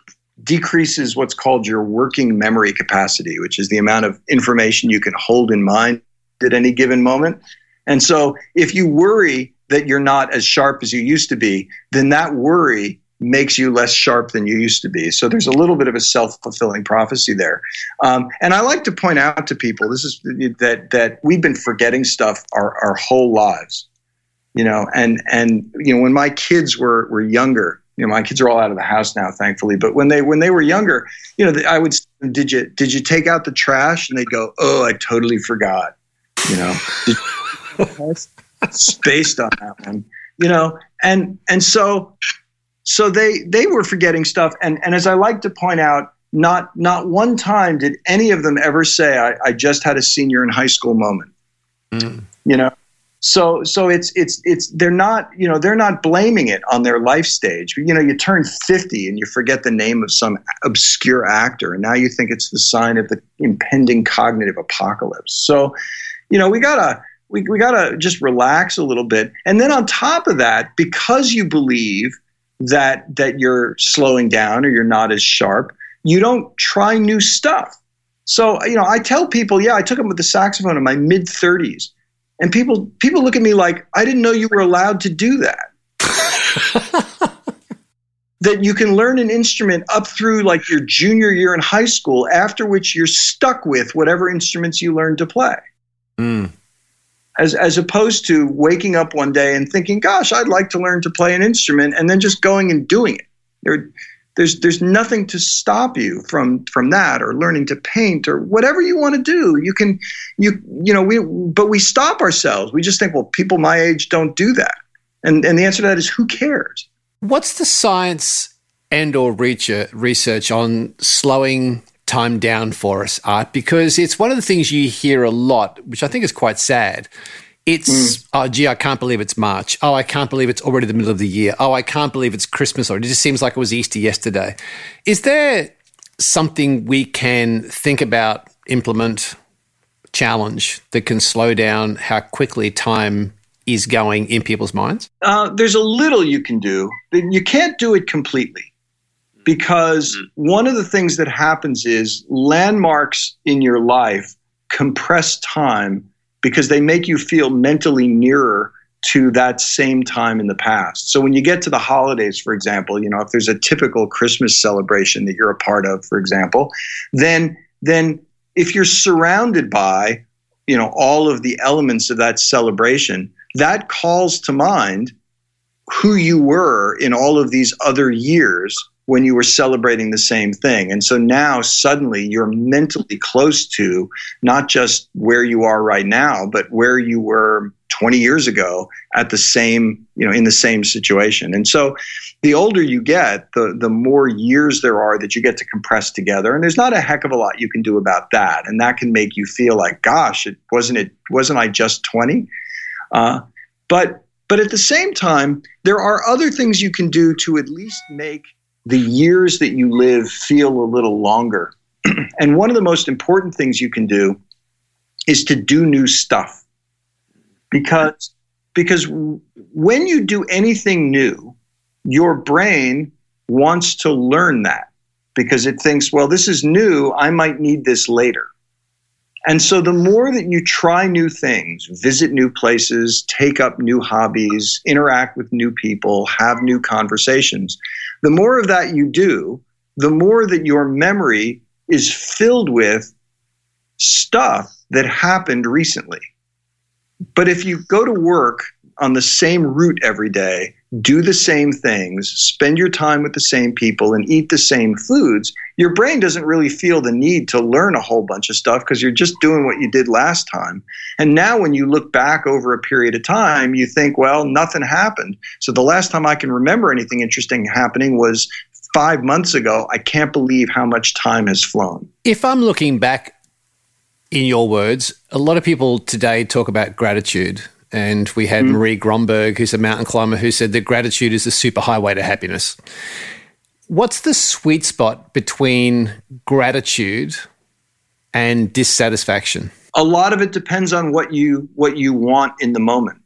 S26: decreases what's called your working memory capacity, which is the amount of information you can hold in mind at any given moment. And so if you worry that you're not as sharp as you used to be, then that worry makes you less sharp than you used to be. So there's a little bit of a self-fulfilling prophecy there. Um, and I like to point out to people this is that that we've been forgetting stuff our, our whole lives. You know, and and you know when my kids were were younger, you know my kids are all out of the house now thankfully but when they when they were younger you know i would did you did you take out the trash and they'd go oh i totally forgot you know [laughs] spaced on that one you know and and so so they they were forgetting stuff. And and as i like to point out not not one time did any of them ever say i, I just had a senior in high school moment. Mm. you know? So so it's it's it's they're not you know they're not blaming it on their life stage. You know you turn 50 and you forget the name of some obscure actor. And now you think it's the sign of the impending cognitive apocalypse. So you know we gotta we, we gotta just relax a little bit. And then on top of that because you believe that that you're slowing down or you're not as sharp you don't try new stuff so you know i tell people yeah i took up with the saxophone in my mid 30s and people people look at me like I didn't know you were allowed to do that. [laughs] that you can learn an instrument up through like your junior year in high school, after which you're stuck with whatever instruments you learn to play. Mm. As, as opposed to waking up one day and thinking, gosh, I'd like to learn to play an instrument, and then just going and doing it. There, there's there's nothing to stop you from from that or learning to paint or whatever you want to do. You can you you know we but we stop ourselves. We just think well people my age don't do that. And and the answer to that is who cares?
S17: What's the science and or research on slowing time down for us art because it's one of the things you hear a lot which i think is quite sad it's, mm. oh, gee, I can't believe it's March. Oh, I can't believe it's already the middle of the year. Oh, I can't believe it's Christmas already. It just seems like it was Easter yesterday. Is there something we can think about, implement, challenge that can slow down how quickly time is going in people's minds?
S26: Uh, there's a little you can do. You can't do it completely because mm. one of the things that happens is landmarks in your life compress time because they make you feel mentally nearer to that same time in the past. So when you get to the holidays, for example, you know, if there's a typical Christmas celebration that you're a part of, for example, then then if you're surrounded by, you know, all of the elements of that celebration, that calls to mind who you were in all of these other years when you were celebrating the same thing. And so now suddenly you're mentally close to not just where you are right now, but where you were 20 years ago at the same, you know, in the same situation. And so the older you get, the the more years there are that you get to compress together. And there's not a heck of a lot you can do about that. And that can make you feel like, gosh, it wasn't it wasn't I just 20? Uh, but but at the same time, there are other things you can do to at least make the years that you live feel a little longer. [clears throat] and one of the most important things you can do is to do new stuff. Because because when you do anything new, your brain wants to learn that because it thinks, well, this is new, I might need this later. And so the more that you try new things, visit new places, take up new hobbies, interact with new people, have new conversations, the more of that you do, the more that your memory is filled with stuff that happened recently. But if you go to work on the same route every day, do the same things, spend your time with the same people, and eat the same foods, your brain doesn't really feel the need to learn a whole bunch of stuff because you're just doing what you did last time. And now, when you look back over a period of time, you think, well, nothing happened. So the last time I can remember anything interesting happening was five months ago. I can't believe how much time has flown.
S17: If I'm looking back in your words, a lot of people today talk about gratitude. And we had mm. Marie Gromberg, who's a mountain climber, who said that gratitude is the superhighway to happiness. What's the sweet spot between gratitude and dissatisfaction?
S26: A lot of it depends on what you what you want in the moment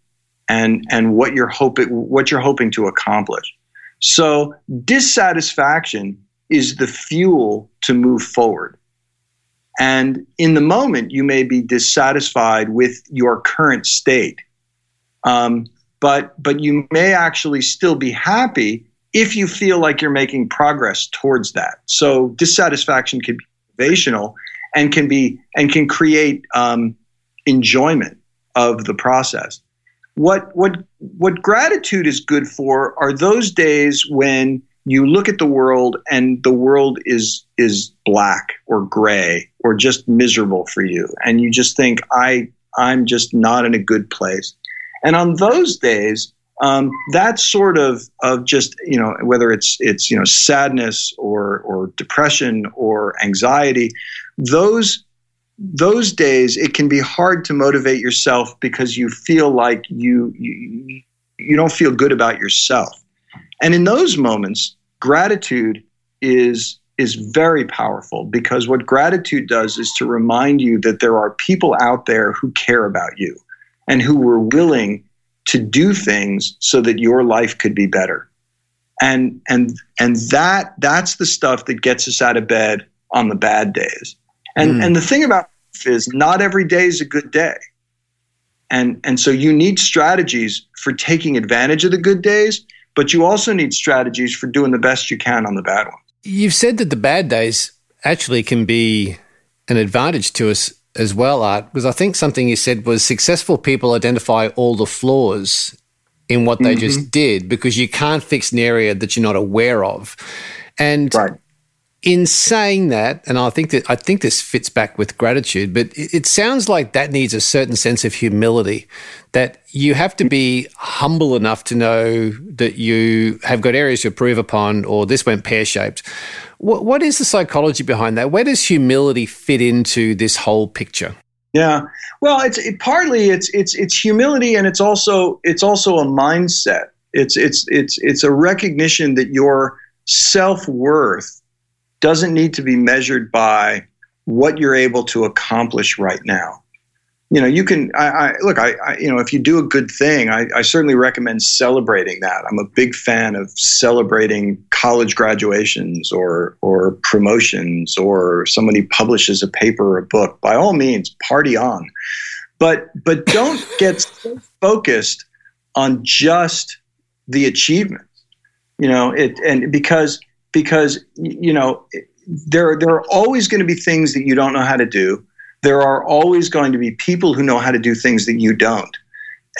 S26: and and what you're hoping what you're hoping to accomplish. So dissatisfaction is the fuel to move forward. And in the moment, you may be dissatisfied with your current state. Um, but, but you may actually still be happy if you feel like you're making progress towards that. So dissatisfaction can be motivational and can be and can create um, enjoyment of the process. What what what gratitude is good for are those days when you look at the world and the world is is black or gray or just miserable for you and you just think i i'm just not in a good place and on those days um, that sort of of just you know whether it's it's you know sadness or or depression or anxiety those those days it can be hard to motivate yourself because you feel like you you, you don't feel good about yourself. And in those moments gratitude is is very powerful because what gratitude does is to remind you that there are people out there who care about you and who were willing to do things so that your life could be better. And and and that that's the stuff that gets us out of bed on the bad days. And mm. and the thing about is not every day is a good day. And and so you need strategies for taking advantage of the good days but you also need strategies for doing the best you can on the bad ones.
S17: You've said that the bad days actually can be an advantage to us as well, Art, because I think something you said was successful people identify all the flaws in what they mm-hmm. just did because you can't fix an area that you're not aware of. And right in saying that, and I think that I think this fits back with gratitude, but it, it, sounds like that needs a certain sense of humility. That you have to be humble enough to know that you have got areas to improve upon, or this went pear shaped. What, what is the psychology behind that? Where does humility fit into this whole picture?
S26: Yeah, well, it's it, partly it's it's it's humility, and it's also it's also a mindset. It's it's it's it's a recognition that your self worth doesn't need to be measured by what you're able to accomplish right now. You know, you can. I, I look. I, I, you know, if you do a good thing, I, I certainly recommend celebrating that. I'm a big fan of celebrating college graduations or or promotions or somebody publishes a paper or a book. By all means, party on. But but don't [laughs] get so focused on just the achievements. You know, it and because because you know there there are always going to be things that you don't know how to do. There are always going to be people who know how to do things that you don't.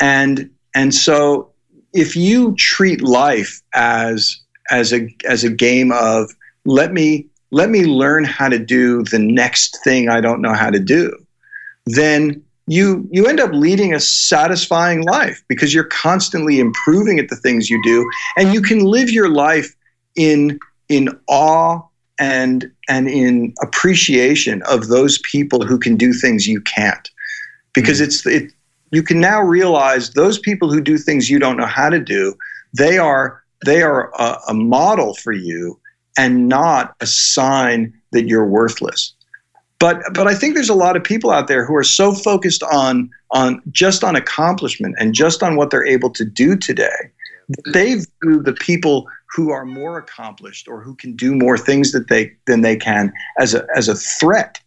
S26: And and so if you treat life as as a as a game of let me let me learn how to do the next thing I don't know how to do, then you you end up leading a satisfying life because you're constantly improving at the things you do and you can live your life in in awe and and in appreciation of those people who can do things you can't because mm-hmm. it's it you can now realize those people who do things you don't know how to do they are they are a, a model for you and not a sign that you're worthless but but I think there's a lot of people out there who are so focused on on just on accomplishment and just on what they're able to do today. They view the people who are more accomplished or who can do more things that they than they can as a as a threat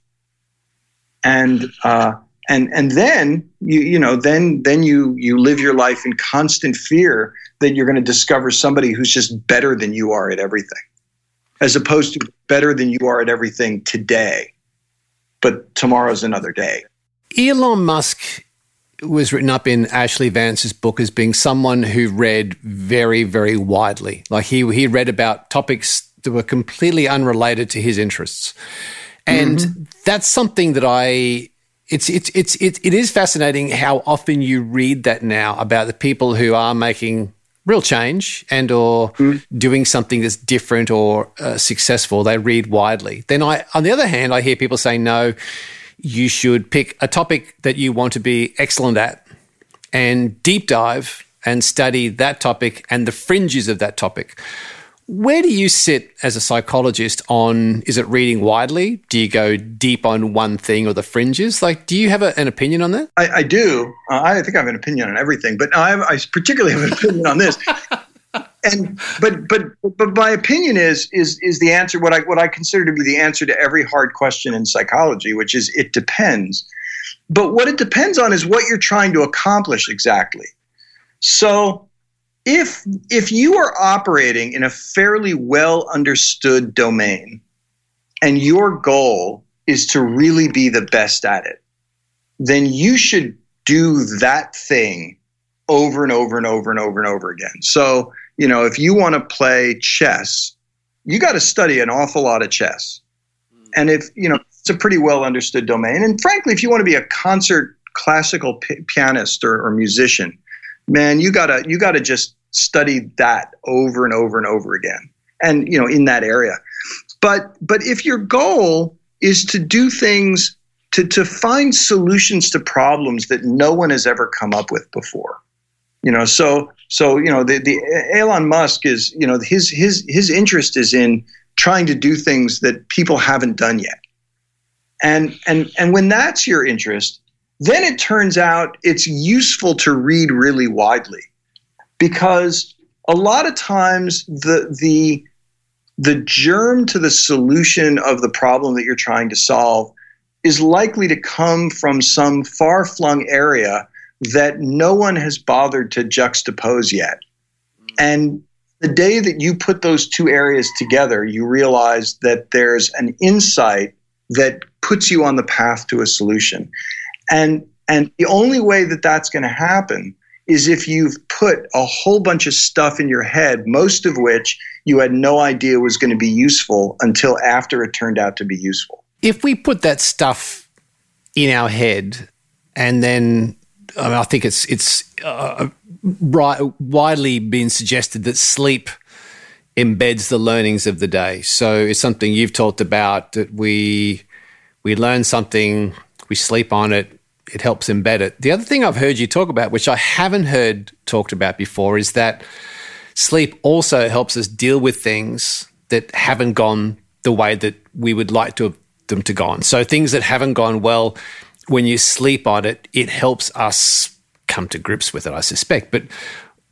S26: and uh, and and then you you know then then you you live your life in constant fear that you're going to discover somebody who's just better than you are at everything, as opposed to better than you are at everything today, but tomorrow's another day.
S17: Elon Musk was written up in Ashley Vance's book as being someone who read very, very widely. Like he he read about topics that were completely unrelated to his interests, and mm-hmm. that's something that I. It's it's it's it, it is fascinating how often you read that now about the people who are making real change and or mm. doing something that's different or uh, successful. They read widely. Then I, on the other hand, I hear people saying no you should pick a topic that you want to be excellent at and deep dive and study that topic and the fringes of that topic. Where do you sit as a psychologist on is it reading widely? Do you go deep on one thing or the fringes? Like, do you have a, an opinion on that?
S26: I, I do. Uh, I think I have an opinion on everything, but I, have, I particularly have an opinion on this. [laughs] and but but but my opinion is is is the answer what I what I consider to be the answer to every hard question in psychology, which is it depends. But what it depends on is what you're trying to accomplish exactly. So if if you are operating in a fairly well understood domain and your goal is to really be the best at it, then you should do that thing over and over and over and over and over again. So you know, if you want to play chess, you got to study an awful lot of chess. Hmm. And if, you know, it's a pretty well understood domain. And frankly, if you want to be a concert classical p- pianist or, or musician, man, you gotta you gotta just study that over and over and over again. And you know, in that area. But but if your goal is to do things to, to find solutions to problems that no one has ever come up with before. You know, so so you know the the Elon Musk is you know his his his interest is in trying to do things that people haven't done yet. And and and when that's your interest, then it turns out it's useful to read really widely because a lot of times the the the germ to the solution of the problem that you're trying to solve is likely to come from some far-flung area that no one has bothered to juxtapose yet. And the day that you put those two areas together, you realize that there's an insight that puts you on the path to a solution. And and the only way that that's going to happen is if you've put a whole bunch of stuff in your head, most of which you had no idea was going to be useful until after it turned out to be useful.
S17: If we put that stuff in our head and then I mean, I think it's it's uh, widely been suggested that sleep embeds the learnings of the day. So it's something you've talked about that we we learn something, we sleep on it, it helps embed it. The other thing I've heard you talk about, which I haven't heard talked about before, is that sleep also helps us deal with things that haven't gone the way that we would like to have them to go on. So things that haven't gone well when you sleep on it, it helps us come to grips with it, I suspect. But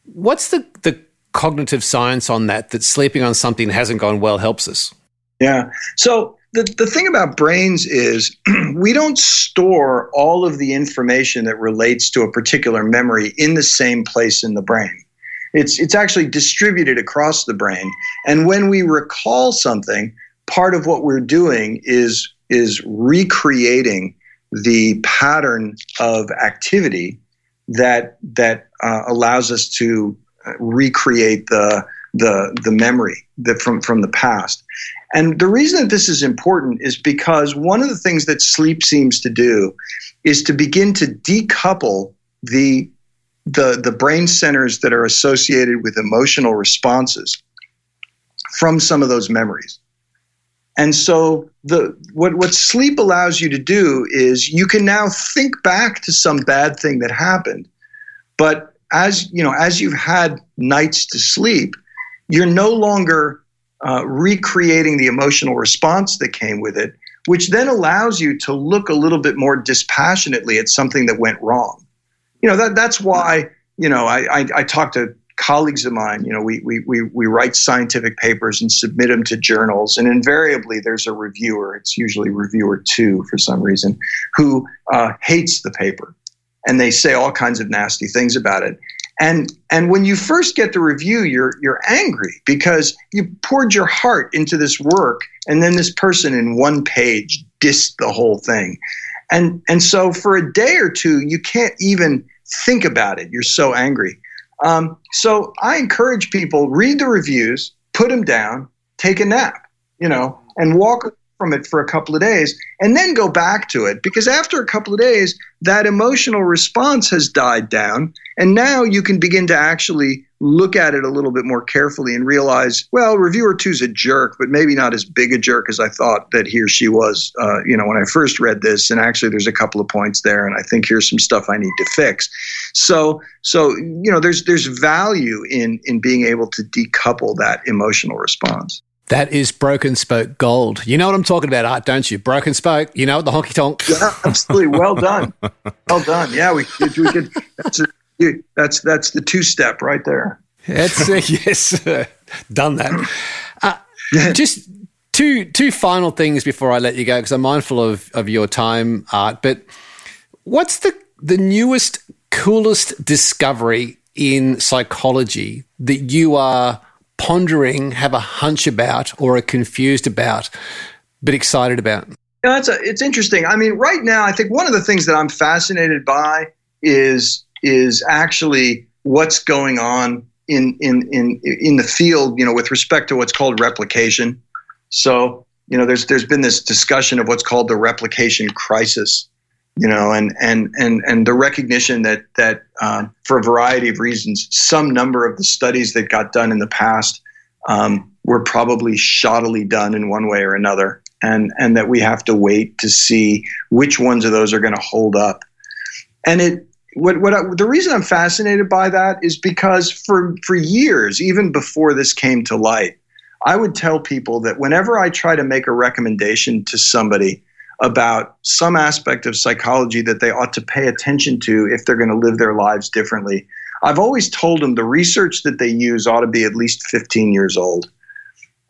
S17: what's the, the cognitive science on that, that sleeping on something that hasn't gone well helps us?
S26: Yeah. So the, the thing about brains is [clears throat] we don't store all of the information that relates to a particular memory in the same place in the brain. It's, it's actually distributed across the brain. And when we recall something, part of what we're doing is, is recreating the pattern of activity that that uh, allows us to uh, recreate the the the memory that from from the past. And the reason that this is important is because one of the things that sleep seems to do is to begin to decouple the the the brain centers that are associated with emotional responses from some of those memories. And so the what what sleep allows you to do is you can now think back to some bad thing that happened. But as you know, as you've had nights to sleep, you're no longer uh, recreating the emotional response that came with it, which then allows you to look a little bit more dispassionately at something that went wrong. You know that that's why you know I I, I talk to colleagues of mine, you know, we, we, we, we write scientific papers and submit them to journals, and invariably there's a reviewer, it's usually reviewer two for some reason, who uh, hates the paper. And they say all kinds of nasty things about it. And, and when you first get the review, you're, you're angry because you poured your heart into this work, and then this person in one page dissed the whole thing. And, and so for a day or two, you can't even think about it. You're so angry. Um, so I encourage people read the reviews, put them down, take a nap, you know, and walk from it for a couple of days and then go back to it. Because after a couple of days that emotional response has died down and now you can begin to actually look at it a little bit more carefully and realize well reviewer two's a jerk but maybe not as big a jerk as i thought that he or she was uh, you know when i first read this and actually there's a couple of points there and i think here's some stuff i need to fix so so you know there's there's value in in being able to decouple that emotional response
S17: that is broken spoke gold. You know what I'm talking about, Art, don't you? Broken spoke. You know the honky tonk.
S26: Yeah, absolutely. Well done. [laughs] well done. Yeah, we, we could. That's a, that's that's the two step right there.
S17: That's uh, [laughs] yes, uh, done that. Uh, just two two final things before I let you go because I'm mindful of of your time, Art. But what's the the newest, coolest discovery in psychology that you are pondering, have a hunch about, or are confused about, but excited about?
S26: Yeah, that's a, it's interesting. I mean, right now, I think one of the things that I'm fascinated by is is actually what's going on in in in in the field. You know, with respect to what's called replication. So, you know, there's there's been this discussion of what's called the replication crisis. You know, and and and and the recognition that that uh, for a variety of reasons, some number of the studies that got done in the past um, were probably shoddily done in one way or another, and and that we have to wait to see which ones of those are going to hold up. And it what what I, the reason I'm fascinated by that is because for for years, even before this came to light, I would tell people that whenever I try to make a recommendation to somebody about some aspect of psychology that they ought to pay attention to if they're going to live their lives differently. I've always told them the research that they use ought to be at least 15 years old.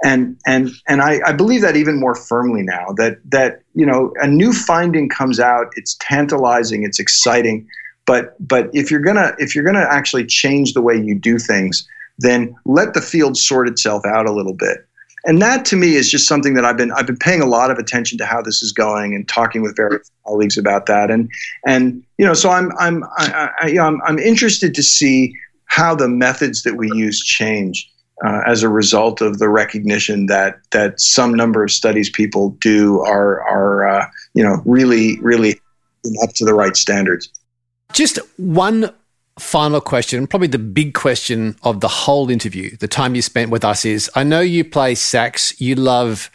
S26: And and and I, I believe that even more firmly now that that you know a new finding comes out, it's tantalizing, it's exciting, but but if you're gonna if you're gonna actually change the way you do things, then let the field sort itself out a little bit and that to me is just something that I've been I've been paying a lot of attention to how this is going and talking with various colleagues about that and and you know so I'm I'm I, I, you know, I'm, I'm interested to see how the methods that we use change uh, as a result of the recognition that that some number of studies people do are are uh, you know really really up to the right standards.
S17: Just one final question, probably the big question of the whole interview, the time you spent with us is I know you play sax, you love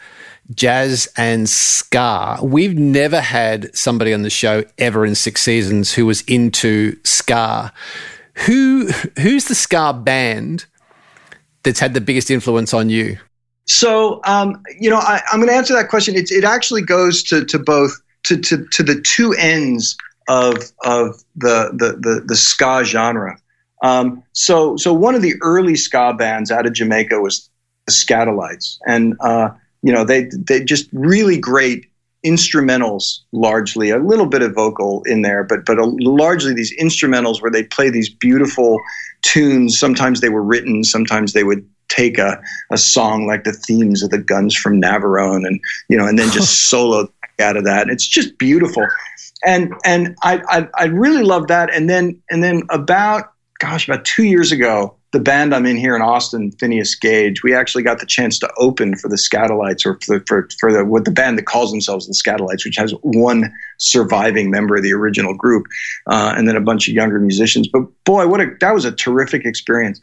S17: jazz and ska. We've never had somebody on the show ever in six seasons who was into ska. Who who's the ska band that's had the biggest influence on you?
S26: So, um, you know, I, am going to answer that question. It, it actually goes to, to both to, to, to the two ends of of the the the, the ska genre. Um, so so one of the early ska bands out of Jamaica was the Skatalites, and uh, you know they they just really great instrumentals largely. A little bit of vocal in there but but a, largely these instrumentals where they play these beautiful tunes. Sometimes they were written sometimes they would take a, a song like the themes of the guns from navarone and you know and then just [laughs] solo out of that it's just beautiful and and I, I I really love that. And then and then about gosh about two years ago, the band I'm in here in Austin, Phineas Gage, we actually got the chance to open for the Skatalites or for, for, for the what the band that calls themselves the Skatalites, which has one surviving member of the original group, uh, and then a bunch of younger musicians. But boy, what a that was a terrific experience.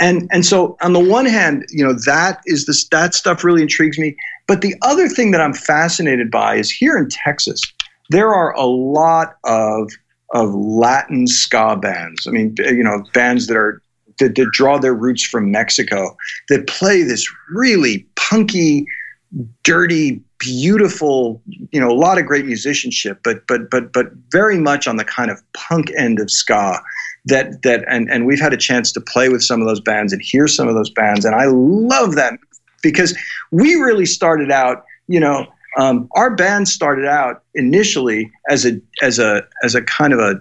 S26: And and so on the one hand, you know that is this that stuff really intrigues me. But the other thing that I'm fascinated by is here in Texas there are a lot of of Latin ska bands. I mean, you know, bands that are that, that draw their roots from Mexico that play this really punky, dirty, beautiful, you know, a lot of great musicianship, but but but but very much on the kind of punk end of ska. That that and and we've had a chance to play with some of those bands and hear some of those bands, and I love that because we really started out, you know. Um, our band started out initially as a as a as a kind of a,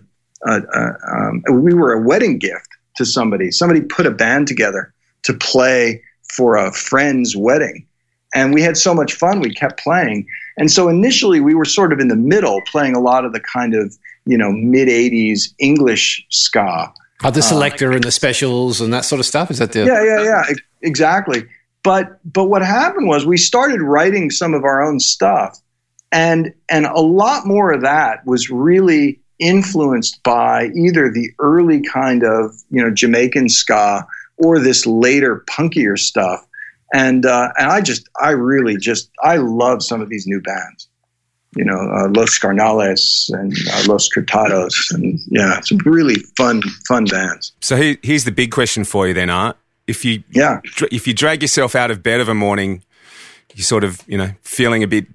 S26: a, a um, we were a wedding gift to somebody. Somebody put a band together to play for a friend's wedding, and we had so much fun. We kept playing, and so initially we were sort of in the middle, playing a lot of the kind of you know mid '80s English ska.
S17: Oh, the Selecter uh, and the specials and that sort of stuff. Is that the
S26: yeah yeah yeah exactly. But but what happened was we started writing some of our own stuff, and and a lot more of that was really influenced by either the early kind of you know Jamaican ska or this later punkier stuff. And uh, and I just I really just I love some of these new bands, you know, uh, Los Skarnales and uh, Los Cortados, and yeah, some really fun fun bands.
S19: So he, here's the big question for you then, Art if you
S26: yeah
S19: if you drag yourself out of bed of a morning, you're sort of you know feeling a bit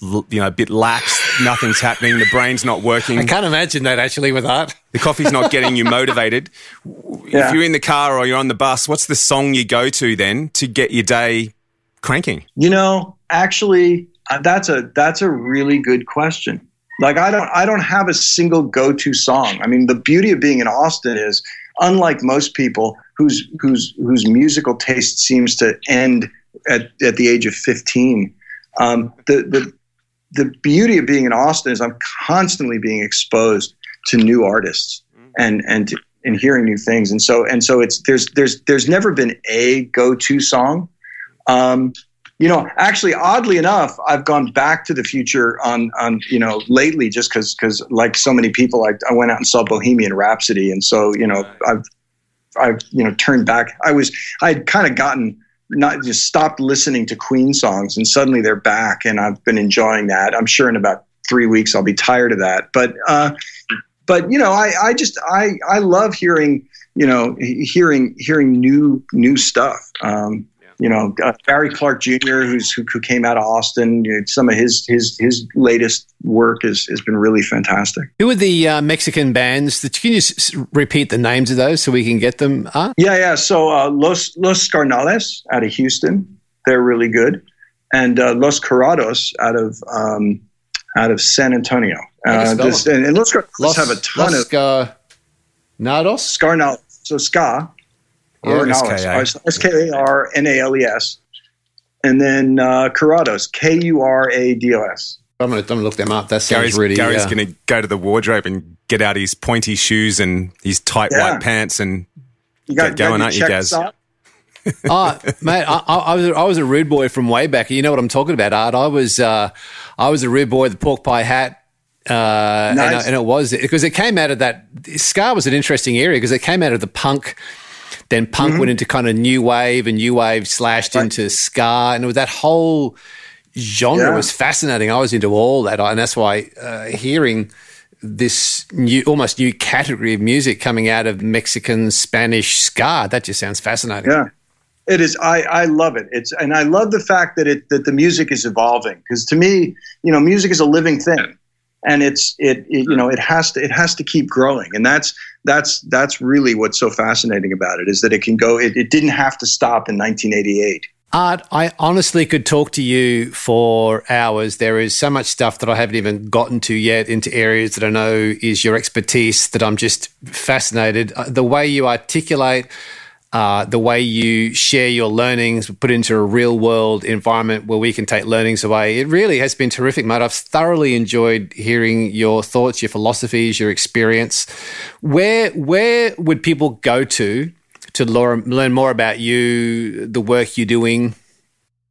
S19: you know a bit lax. Nothing's happening. The brain's not working.
S17: I can't imagine that actually with art.
S19: The coffee's not getting you [laughs] motivated.
S26: Yeah.
S19: If you're in the car or you're on the bus, what's the song you go to then to get your day cranking?
S26: You know, actually, uh, that's a that's a really good question. Like I don't I don't have a single go-to song. I mean, the beauty of being in Austin is unlike most people whose whose whose musical taste seems to end at, at the age of 15. Um, the, the the beauty of being in Austin is I'm constantly being exposed to new artists and and and hearing new things. And so and so it's there's there's there's never been a go-to song. Um, you know, actually, oddly enough, I've gone back to the future on on you know lately just because because like so many people, I, I went out and saw Bohemian Rhapsody, and so you know I've I've you know turned back. I was I had kind of gotten not just stopped listening to Queen songs, and suddenly they're back, and I've been enjoying that. I'm sure in about three weeks I'll be tired of that, but uh, but you know I I just I I love hearing you know hearing hearing new new stuff. Um, you know, uh, Gary Clark Jr., who's who, who came out of Austin. You know, some of his his his latest work has has been really fantastic.
S17: Who are the uh, Mexican bands? That, can you s- repeat the names of those so we can get them? Huh?
S26: Yeah, yeah. So uh, Los Los Skarnales out of Houston, they're really good, and uh, Los Kurados out of um, out of San Antonio. Uh, this, and, and Los
S17: Los,
S26: have a ton
S17: Los
S26: of
S17: Nados.
S26: Scarnal. So ska.
S19: Or
S26: Skarnales, S K A R N A L E S, and then uh, Kurados, K U R A D O S.
S17: I'm gonna, look them up. That sounds
S19: Gary's,
S17: really.
S19: Gary's
S17: uh,
S19: going to go to the wardrobe and get out his pointy shoes and his tight
S26: Yeah.
S19: white pants and
S26: You got,
S19: get going,
S26: got
S19: aren't you,
S26: your
S19: Gaz?
S26: checks
S17: oh, [laughs] mate, I, I, I was I was a rude boy from way back. You know what I'm talking about, Art. I was uh, I was a rude boy, the pork pie hat. Uh, and,
S26: Nice.
S17: and it was because it came out of that. Ska was an interesting area because it came out of the punk. Then punk
S26: Mm-hmm.
S17: went into kind of new wave, and new wave slashed into ska, and it was that whole genre
S26: Yeah.
S17: was fascinating. I was into all that, and that's why uh, hearing this new, almost new category of music coming out of Mexican Spanish ska that just sounds fascinating.
S26: Yeah. It is. I, I love it. It's and I love the fact that it that the music is evolving because to me, you know, music is a living thing, and it's it, it you know it has to it has to keep growing, and that's that's that's really what's so fascinating about it is that it can go. It, it didn't have to stop in 1988.
S17: Art, I honestly could talk to you for hours. There is so much stuff that I haven't even gotten to yet into areas that I know is your expertise that I'm just fascinated. Uh, The way you articulate, uh, the way you share your learnings, put into a real world environment where we can take learnings away. It really has been terrific, mate. I've thoroughly enjoyed hearing your thoughts, your philosophies, your experience. Where where would people go to to learn, more about you, the work you're doing?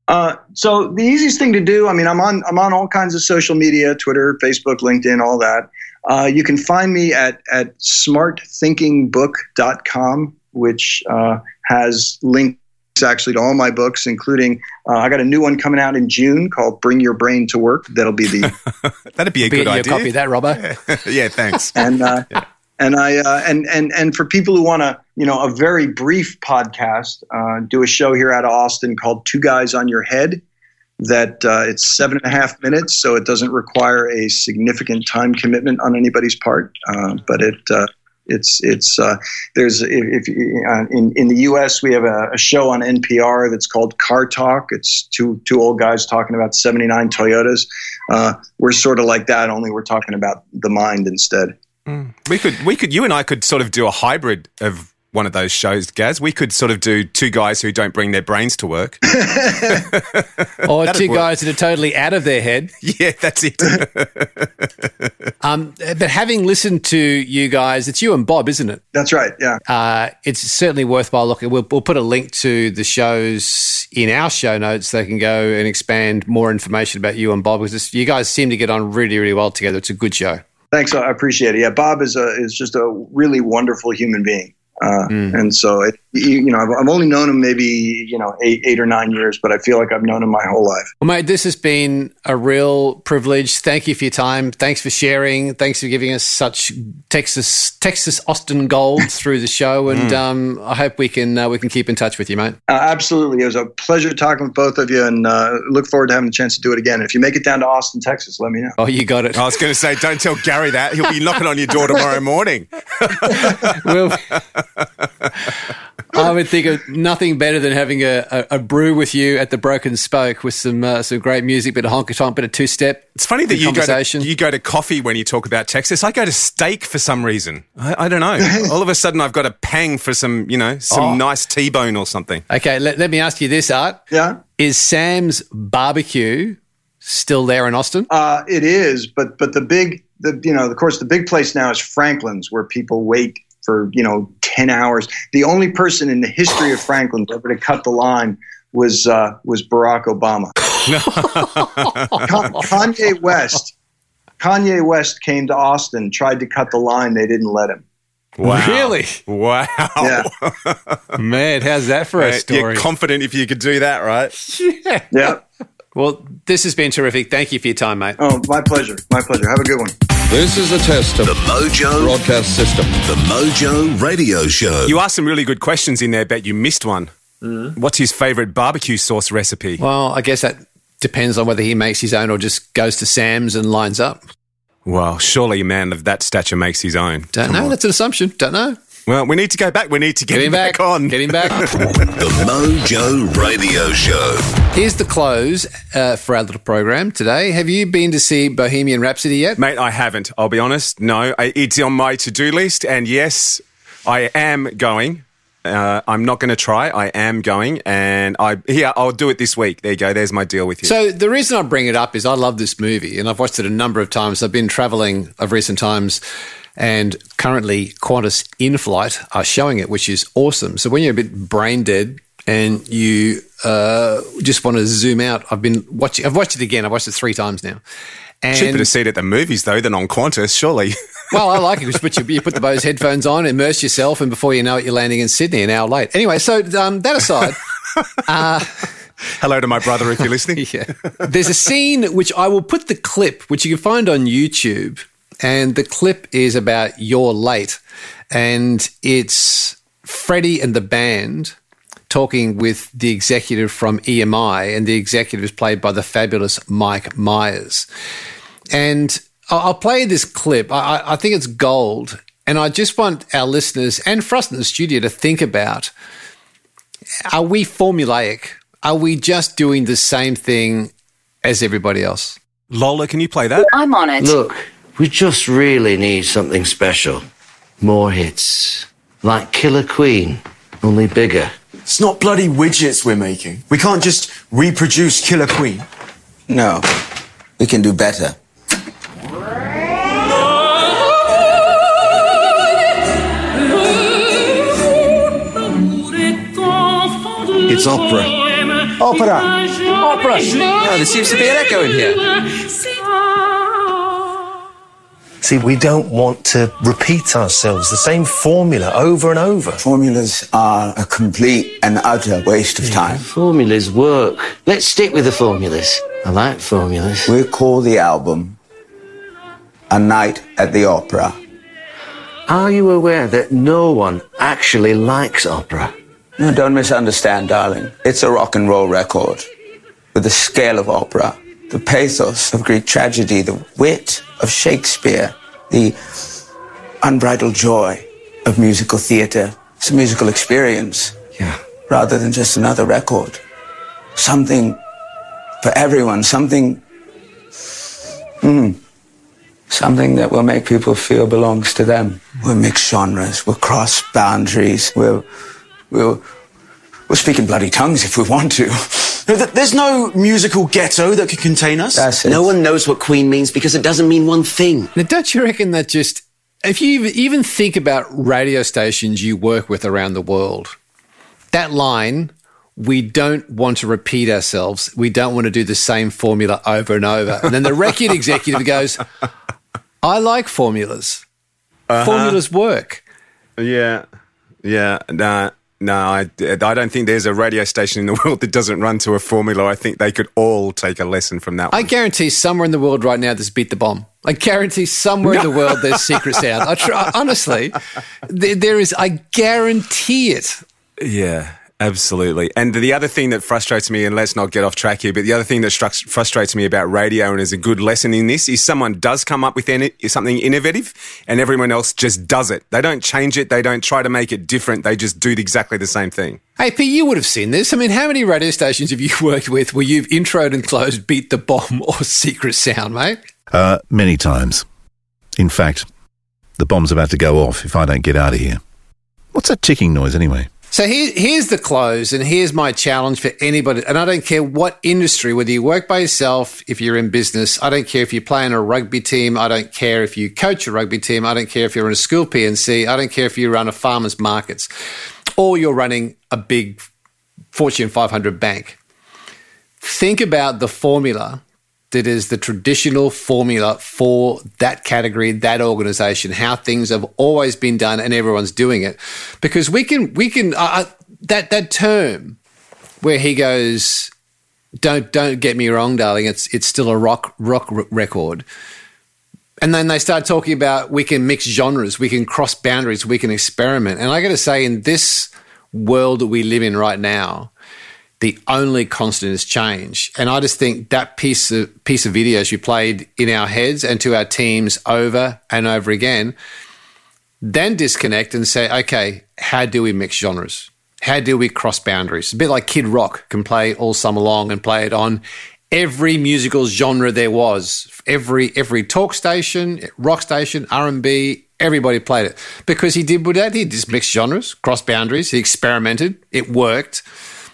S26: Uh, so the easiest thing to do, I mean, I'm on I'm on all kinds of social media, Twitter, Facebook, LinkedIn, all that. Uh, you can find me at at smartthinkingbook.com, which uh, has links actually to all my books, including uh, I got a new one coming out in June called "Bring Your Brain to Work." That'll be the [laughs]
S19: That'd be a
S17: Be
S19: good idea.
S17: copy that, Robbo. [laughs]
S19: yeah, thanks. [laughs]
S26: and uh, and I uh, and and and for people who want to, you know, a very brief podcast, uh, do a show here out of Austin called Two Guys on Your Head, that uh, it's seven and a half minutes, so it doesn't require a significant time commitment on anybody's part. Uh, but it uh, it's it's uh, there's if, if uh, in in the U.S. we have a, a, show on NPR that's called Car Talk. It's two two old guys talking about '79 Toyotas. Uh, we're sort of like that, only we're talking about the mind instead.
S19: Mm. We could we could you and I could sort of do a hybrid of one of those shows, Gaz. We could sort of do two guys who don't bring their brains to work. [laughs] [laughs]
S17: or two work. guys that are totally out of their head. [laughs]
S19: Yeah, that's it.
S17: um, but having listened to you guys, it's you and Bob, isn't it?
S26: That's right, yeah.
S17: Uh, it's certainly worthwhile looking. We'll, we'll put a link to the shows in our show notes. They can go and expand more information about you and Bob because you guys seem to get on really, really well together. It's a good show.
S26: Thanks, I appreciate it. Yeah, Bob is a, is just a really wonderful human being. Uh, mm. And so, it, you know, I've, I've, only known him maybe, you know, eight, eight or nine years, but I feel like I've known him my whole life.
S17: Well, mate, this has been a real privilege. Thank you for your time. Thanks for sharing. Thanks for giving us such Texas, Texas Austin gold [laughs] through the show. And mm. um, I hope we can, uh, we can keep in touch with you, mate.
S26: Uh, absolutely. It was a pleasure talking with both of you and uh, look forward to having the chance to do it again. If you make it down to Austin, Texas, let me know.
S17: Oh, you got it.
S19: I was going to say, don't tell Gary that. He'll be knocking on your door tomorrow [laughs] morning.
S17: we'll, [laughs] I would think of nothing better than having a, a, a, brew with you at the Broken Spoke with some uh, some great music, bit of honky tonk, bit of two step.
S19: It's funny that you go, to, you go to coffee when you talk about Texas. I go to steak for some reason. I, I don't know. [laughs] All of a sudden, I've got a pang for some you know some oh. nice T bone or something.
S17: Okay, let, let me ask you this, Art.
S26: Yeah,
S17: is Sam's barbecue still there in Austin?
S26: Uh, it is, but but the big the you know of course the big place now is Franklin's where people wait for you know 10 hours the only person in the history of franklin ever to cut the line was uh, was barack obama [laughs] kanye west kanye west came to austin tried to cut the line they didn't let him
S17: Wow. Really?
S19: Wow.
S26: Yeah. [laughs]
S17: Man, how's that for a story?
S19: You're confident if you could do that, right?
S17: Yeah.
S26: Yeah.
S17: Well, this has been terrific. Thank you for your time, mate.
S26: Oh, my pleasure. My pleasure. Have a good one.
S23: This is a test of the Mojo broadcast system. The Mojo Radio Show.
S19: You asked some really good questions in there, but you missed one. Mm. What's his favorite barbecue sauce recipe?
S17: Well, I guess that depends on whether he makes his own or just goes to Sam's and lines up.
S19: Well, surely a man of that stature makes his own.
S17: Don't Come know. On. That's an assumption. Don't know.
S19: Well, we need to go back. We need to get, get him, back. back. on.
S17: Get him back. [laughs]
S23: the Mojo Radio Show.
S17: Here's the close uh, for our little program today. Have you been to see Bohemian Rhapsody yet?
S19: Mate, I haven't. I'll be honest. No, it's on my to do list. And yes, I am going. Uh, I'm not going to try. I am going, and I here I'll do it this week. There you go. There's my deal with you.
S17: So the reason I bring it up is I love this movie, and I've watched it a number of times. I've been traveling of recent times and currently, Qantas in flight are showing it, which is awesome. So when you're a bit brain dead and you uh, just want to zoom out, I've been watching. I've watched it again. I've watched it three times now.
S19: And Cheaper to see it at the movies though than on Qantas, surely. [laughs]
S17: well, I like it because you, you put the Bose headphones on, immerse yourself, and before you know it, you're landing in Sydney an hour late. Anyway, so um, that aside. [laughs] Uh,
S19: Hello to my brother if you're listening. [laughs]
S17: yeah. There's a scene which I will put the clip, which you can find on YouTube, and the clip is about You're Late. And it's Freddie and the band talking with the executive from EMI, and the executive is played by the fabulous Mike Myers. And I'll play this clip. I, I think it's gold. And I just want our listeners and for us in the studio to think about are we formulaic? Are we just doing the same thing as everybody else?
S19: Lola, can you play that?
S28: I'm on it.
S29: Look. We just really need something special. More hits. Like Killer Queen, only bigger.
S30: It's not bloody widgets we're making. We can't just reproduce Killer Queen.
S20: No, we can do better.
S30: It's opera.
S20: Opera.
S30: Opera.
S20: Oh, there seems to be an echo in here.
S22: See, we don't want to repeat ourselves, the same formula over and over.
S20: Formulas are a complete and utter waste of time.
S29: Formulas work. Let's stick with the formulas. I like formulas.
S20: We call the album A Night at the Opera.
S29: Are you aware that no one actually likes opera?
S20: No, don't misunderstand, darling. It's a rock and roll record with the scale of opera, the pathos of Greek tragedy, the wit of Shakespeare, the unbridled joy of musical theatre. It's a musical experience.
S29: Yeah.
S20: Rather than just another record. Something for everyone, something. Mm, something that will make people feel belongs to them. We'll mix genres, we'll cross boundaries, we'll. we'll We'll speak in bloody tongues if we want to. [laughs]
S30: There's no musical ghetto that could contain us.
S20: That's it.
S28: No one knows what Queen means because it doesn't mean one thing.
S17: Now, don't you reckon that just, if you even- even think about radio stations you work with around the world, that line, we don't want to repeat ourselves. We don't want to do the same formula over and over. And then the record executive goes, I like formulas.
S19: Uh-huh.
S17: Formulas work.
S19: Yeah, yeah. No, no, I, I don't think there's a radio station in the [laughs] world that doesn't run to a formula. I think they could all take a lesson from that
S17: I
S19: one.
S17: guarantee somewhere in the world right now there's beat the bomb. I guarantee somewhere in the world there's [laughs] secret sound. I try, honestly, there, there is. I guarantee it.
S19: Yeah, absolutely. And the other thing that frustrates me, and let's not get off track here, but the other thing that strux- frustrates me about radio and is a good lesson in this is someone does come up with any, something innovative and everyone else just does it. They don't change it. They don't try to make it different. They just do exactly the same thing.
S17: Hey, Pete, you would have seen this. I mean, how many radio stations have you [laughs] worked with where you've introed and closed Beat the Bomb or Secret Sound, mate?
S31: Uh, many times. In fact, the bomb's about to go off if I don't get out of here. What's that ticking noise anyway?
S17: So here, here's the close, and here's my challenge for anybody. And I don't care what industry, whether you work by yourself, if you're in business, I don't care if you play in a rugby team, I don't care if you coach a rugby team, I don't care if you're in a school P&C, I don't care if you run a farmer's markets, or you're running a big Fortune 500 bank. Think about the formula that is the traditional formula for that category, that organization, how things have always been done and everyone's doing it. Because we can, we can, uh, that, that term where he goes, don't, don't get me wrong, darling, it's, it's still a rock, rock r- record. And then they start talking about we can mix genres, we can cross boundaries, we can experiment. And I got to say, in this world that we live in right now, the only constant is change. And I just think that piece of piece of videos you played in our heads and to our teams over and over again, then disconnect and say, okay, how do we mix genres? How do we cross boundaries? A bit like Kid Rock can play all summer long and play it on every musical genre there was. Every every talk station, rock station, R and B, everybody played it because he did what that. He just mixed genres, cross boundaries. He experimented. It worked.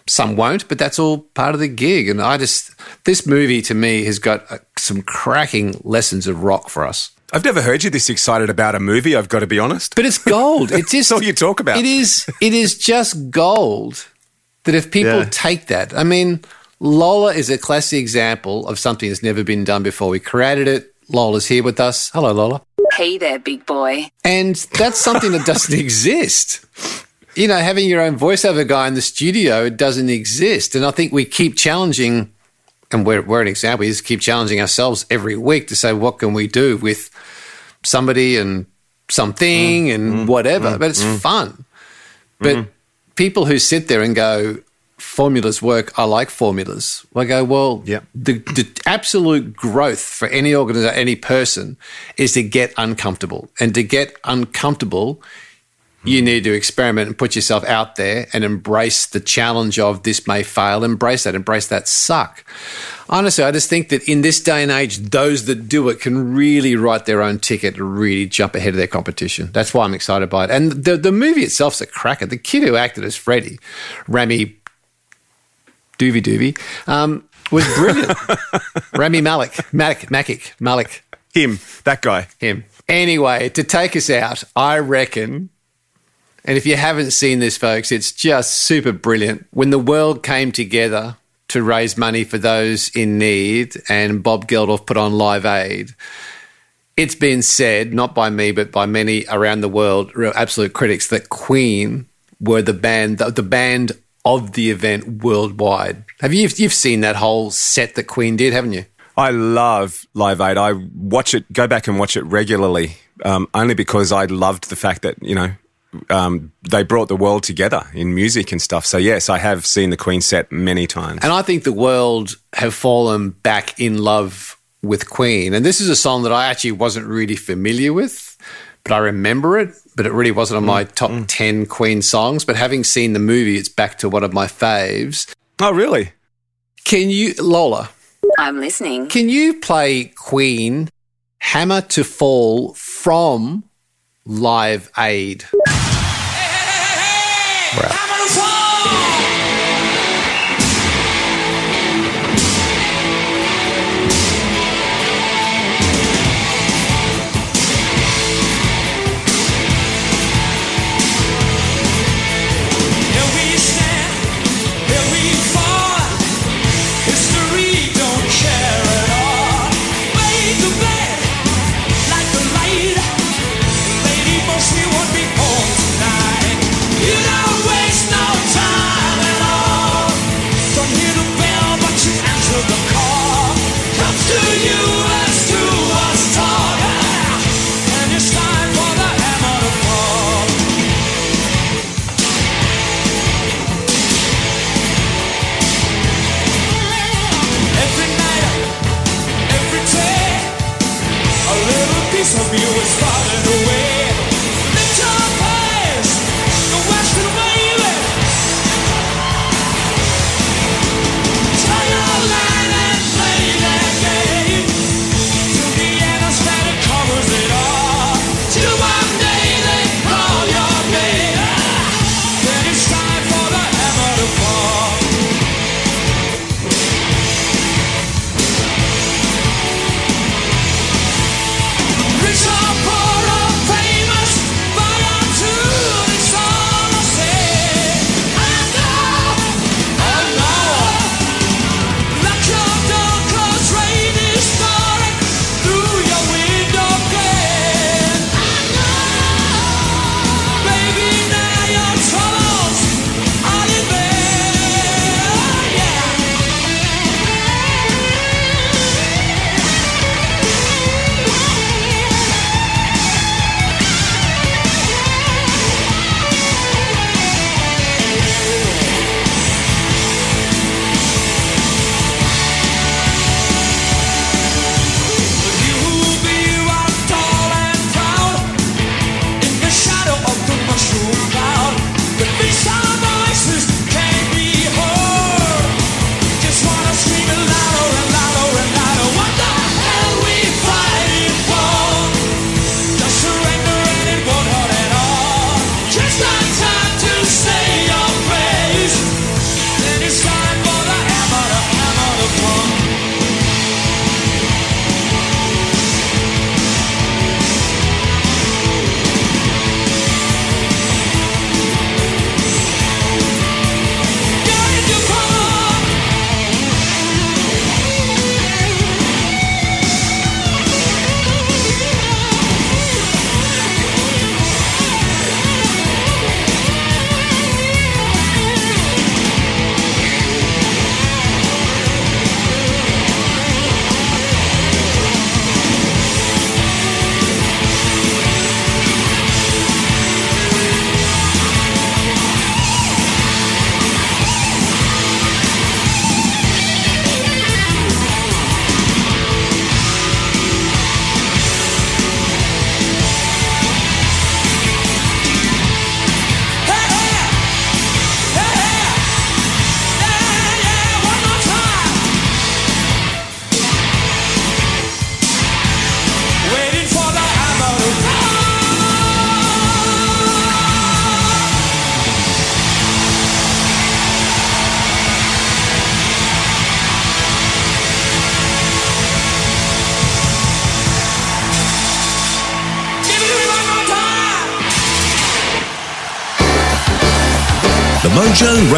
S17: Some won't, but that's all part of the gig. And I just this movie to me has got uh, some cracking lessons of rock for us.
S19: I've never heard you this excited about a movie, I've got to be honest.
S17: But it's gold. It's [laughs] just
S19: all you talk about.
S17: It is. It is just gold. That if people
S19: Yeah.
S17: take that, I mean, Lola is a classic example of something that's never been done before. We created it. Lola's here with us. Hello, Lola.
S32: Hey there, big boy.
S17: And that's something that doesn't [laughs] exist. You know, having your own voiceover guy in the studio, it doesn't exist. And I think we keep challenging, and we're, we're an example, we just keep challenging ourselves every week to say, what can we do with somebody and something mm. and mm. whatever? Mm. but it's fun. But mm-hmm. people who sit there and go, formulas work, I like formulas. I go, well, the, the absolute growth for any organization, any person is to get uncomfortable. And to get uncomfortable, you need to experiment and put yourself out there and embrace the challenge of this may fail. Embrace that. Embrace that suck. Honestly, I just think that in this day and age, those that do it can really write their own ticket and really jump ahead of their competition. That's why I'm excited by it. And the, the movie itself's a cracker. The kid who acted as Freddy, Rami Doovie Doovie, um, was brilliant. [laughs] Rami Malek, Malek, Makik, Malek.
S19: Him, that guy.
S17: Him. Anyway, to take us out, I reckon, and if you haven't seen this, folks, it's just super brilliant. When the world came together to raise money for those in need, and Bob Geldof put on Live Aid, it's been said, not by me, but by many around the world, absolute critics, that Queen were the band, the, the band of the event worldwide. Have you you've seen that whole set that Queen did, haven't you?
S19: I love Live Aid. I watch it, go back and watch it regularly, um, only because I loved the fact that, you know, um, they brought the world together in music and stuff. So yes, I have seen the Queen set many times.
S17: And I think the world have fallen back in love with Queen. And this is a song that I actually wasn't really familiar with, but I remember it. But it really wasn't on my top 10 Queen songs. But having seen the movie, it's back to one of my faves.
S19: Oh, really?
S17: Can you, Lola,
S32: I'm listening.
S17: can you play Queen Hammer to Fall from Live Aid?
S18: Here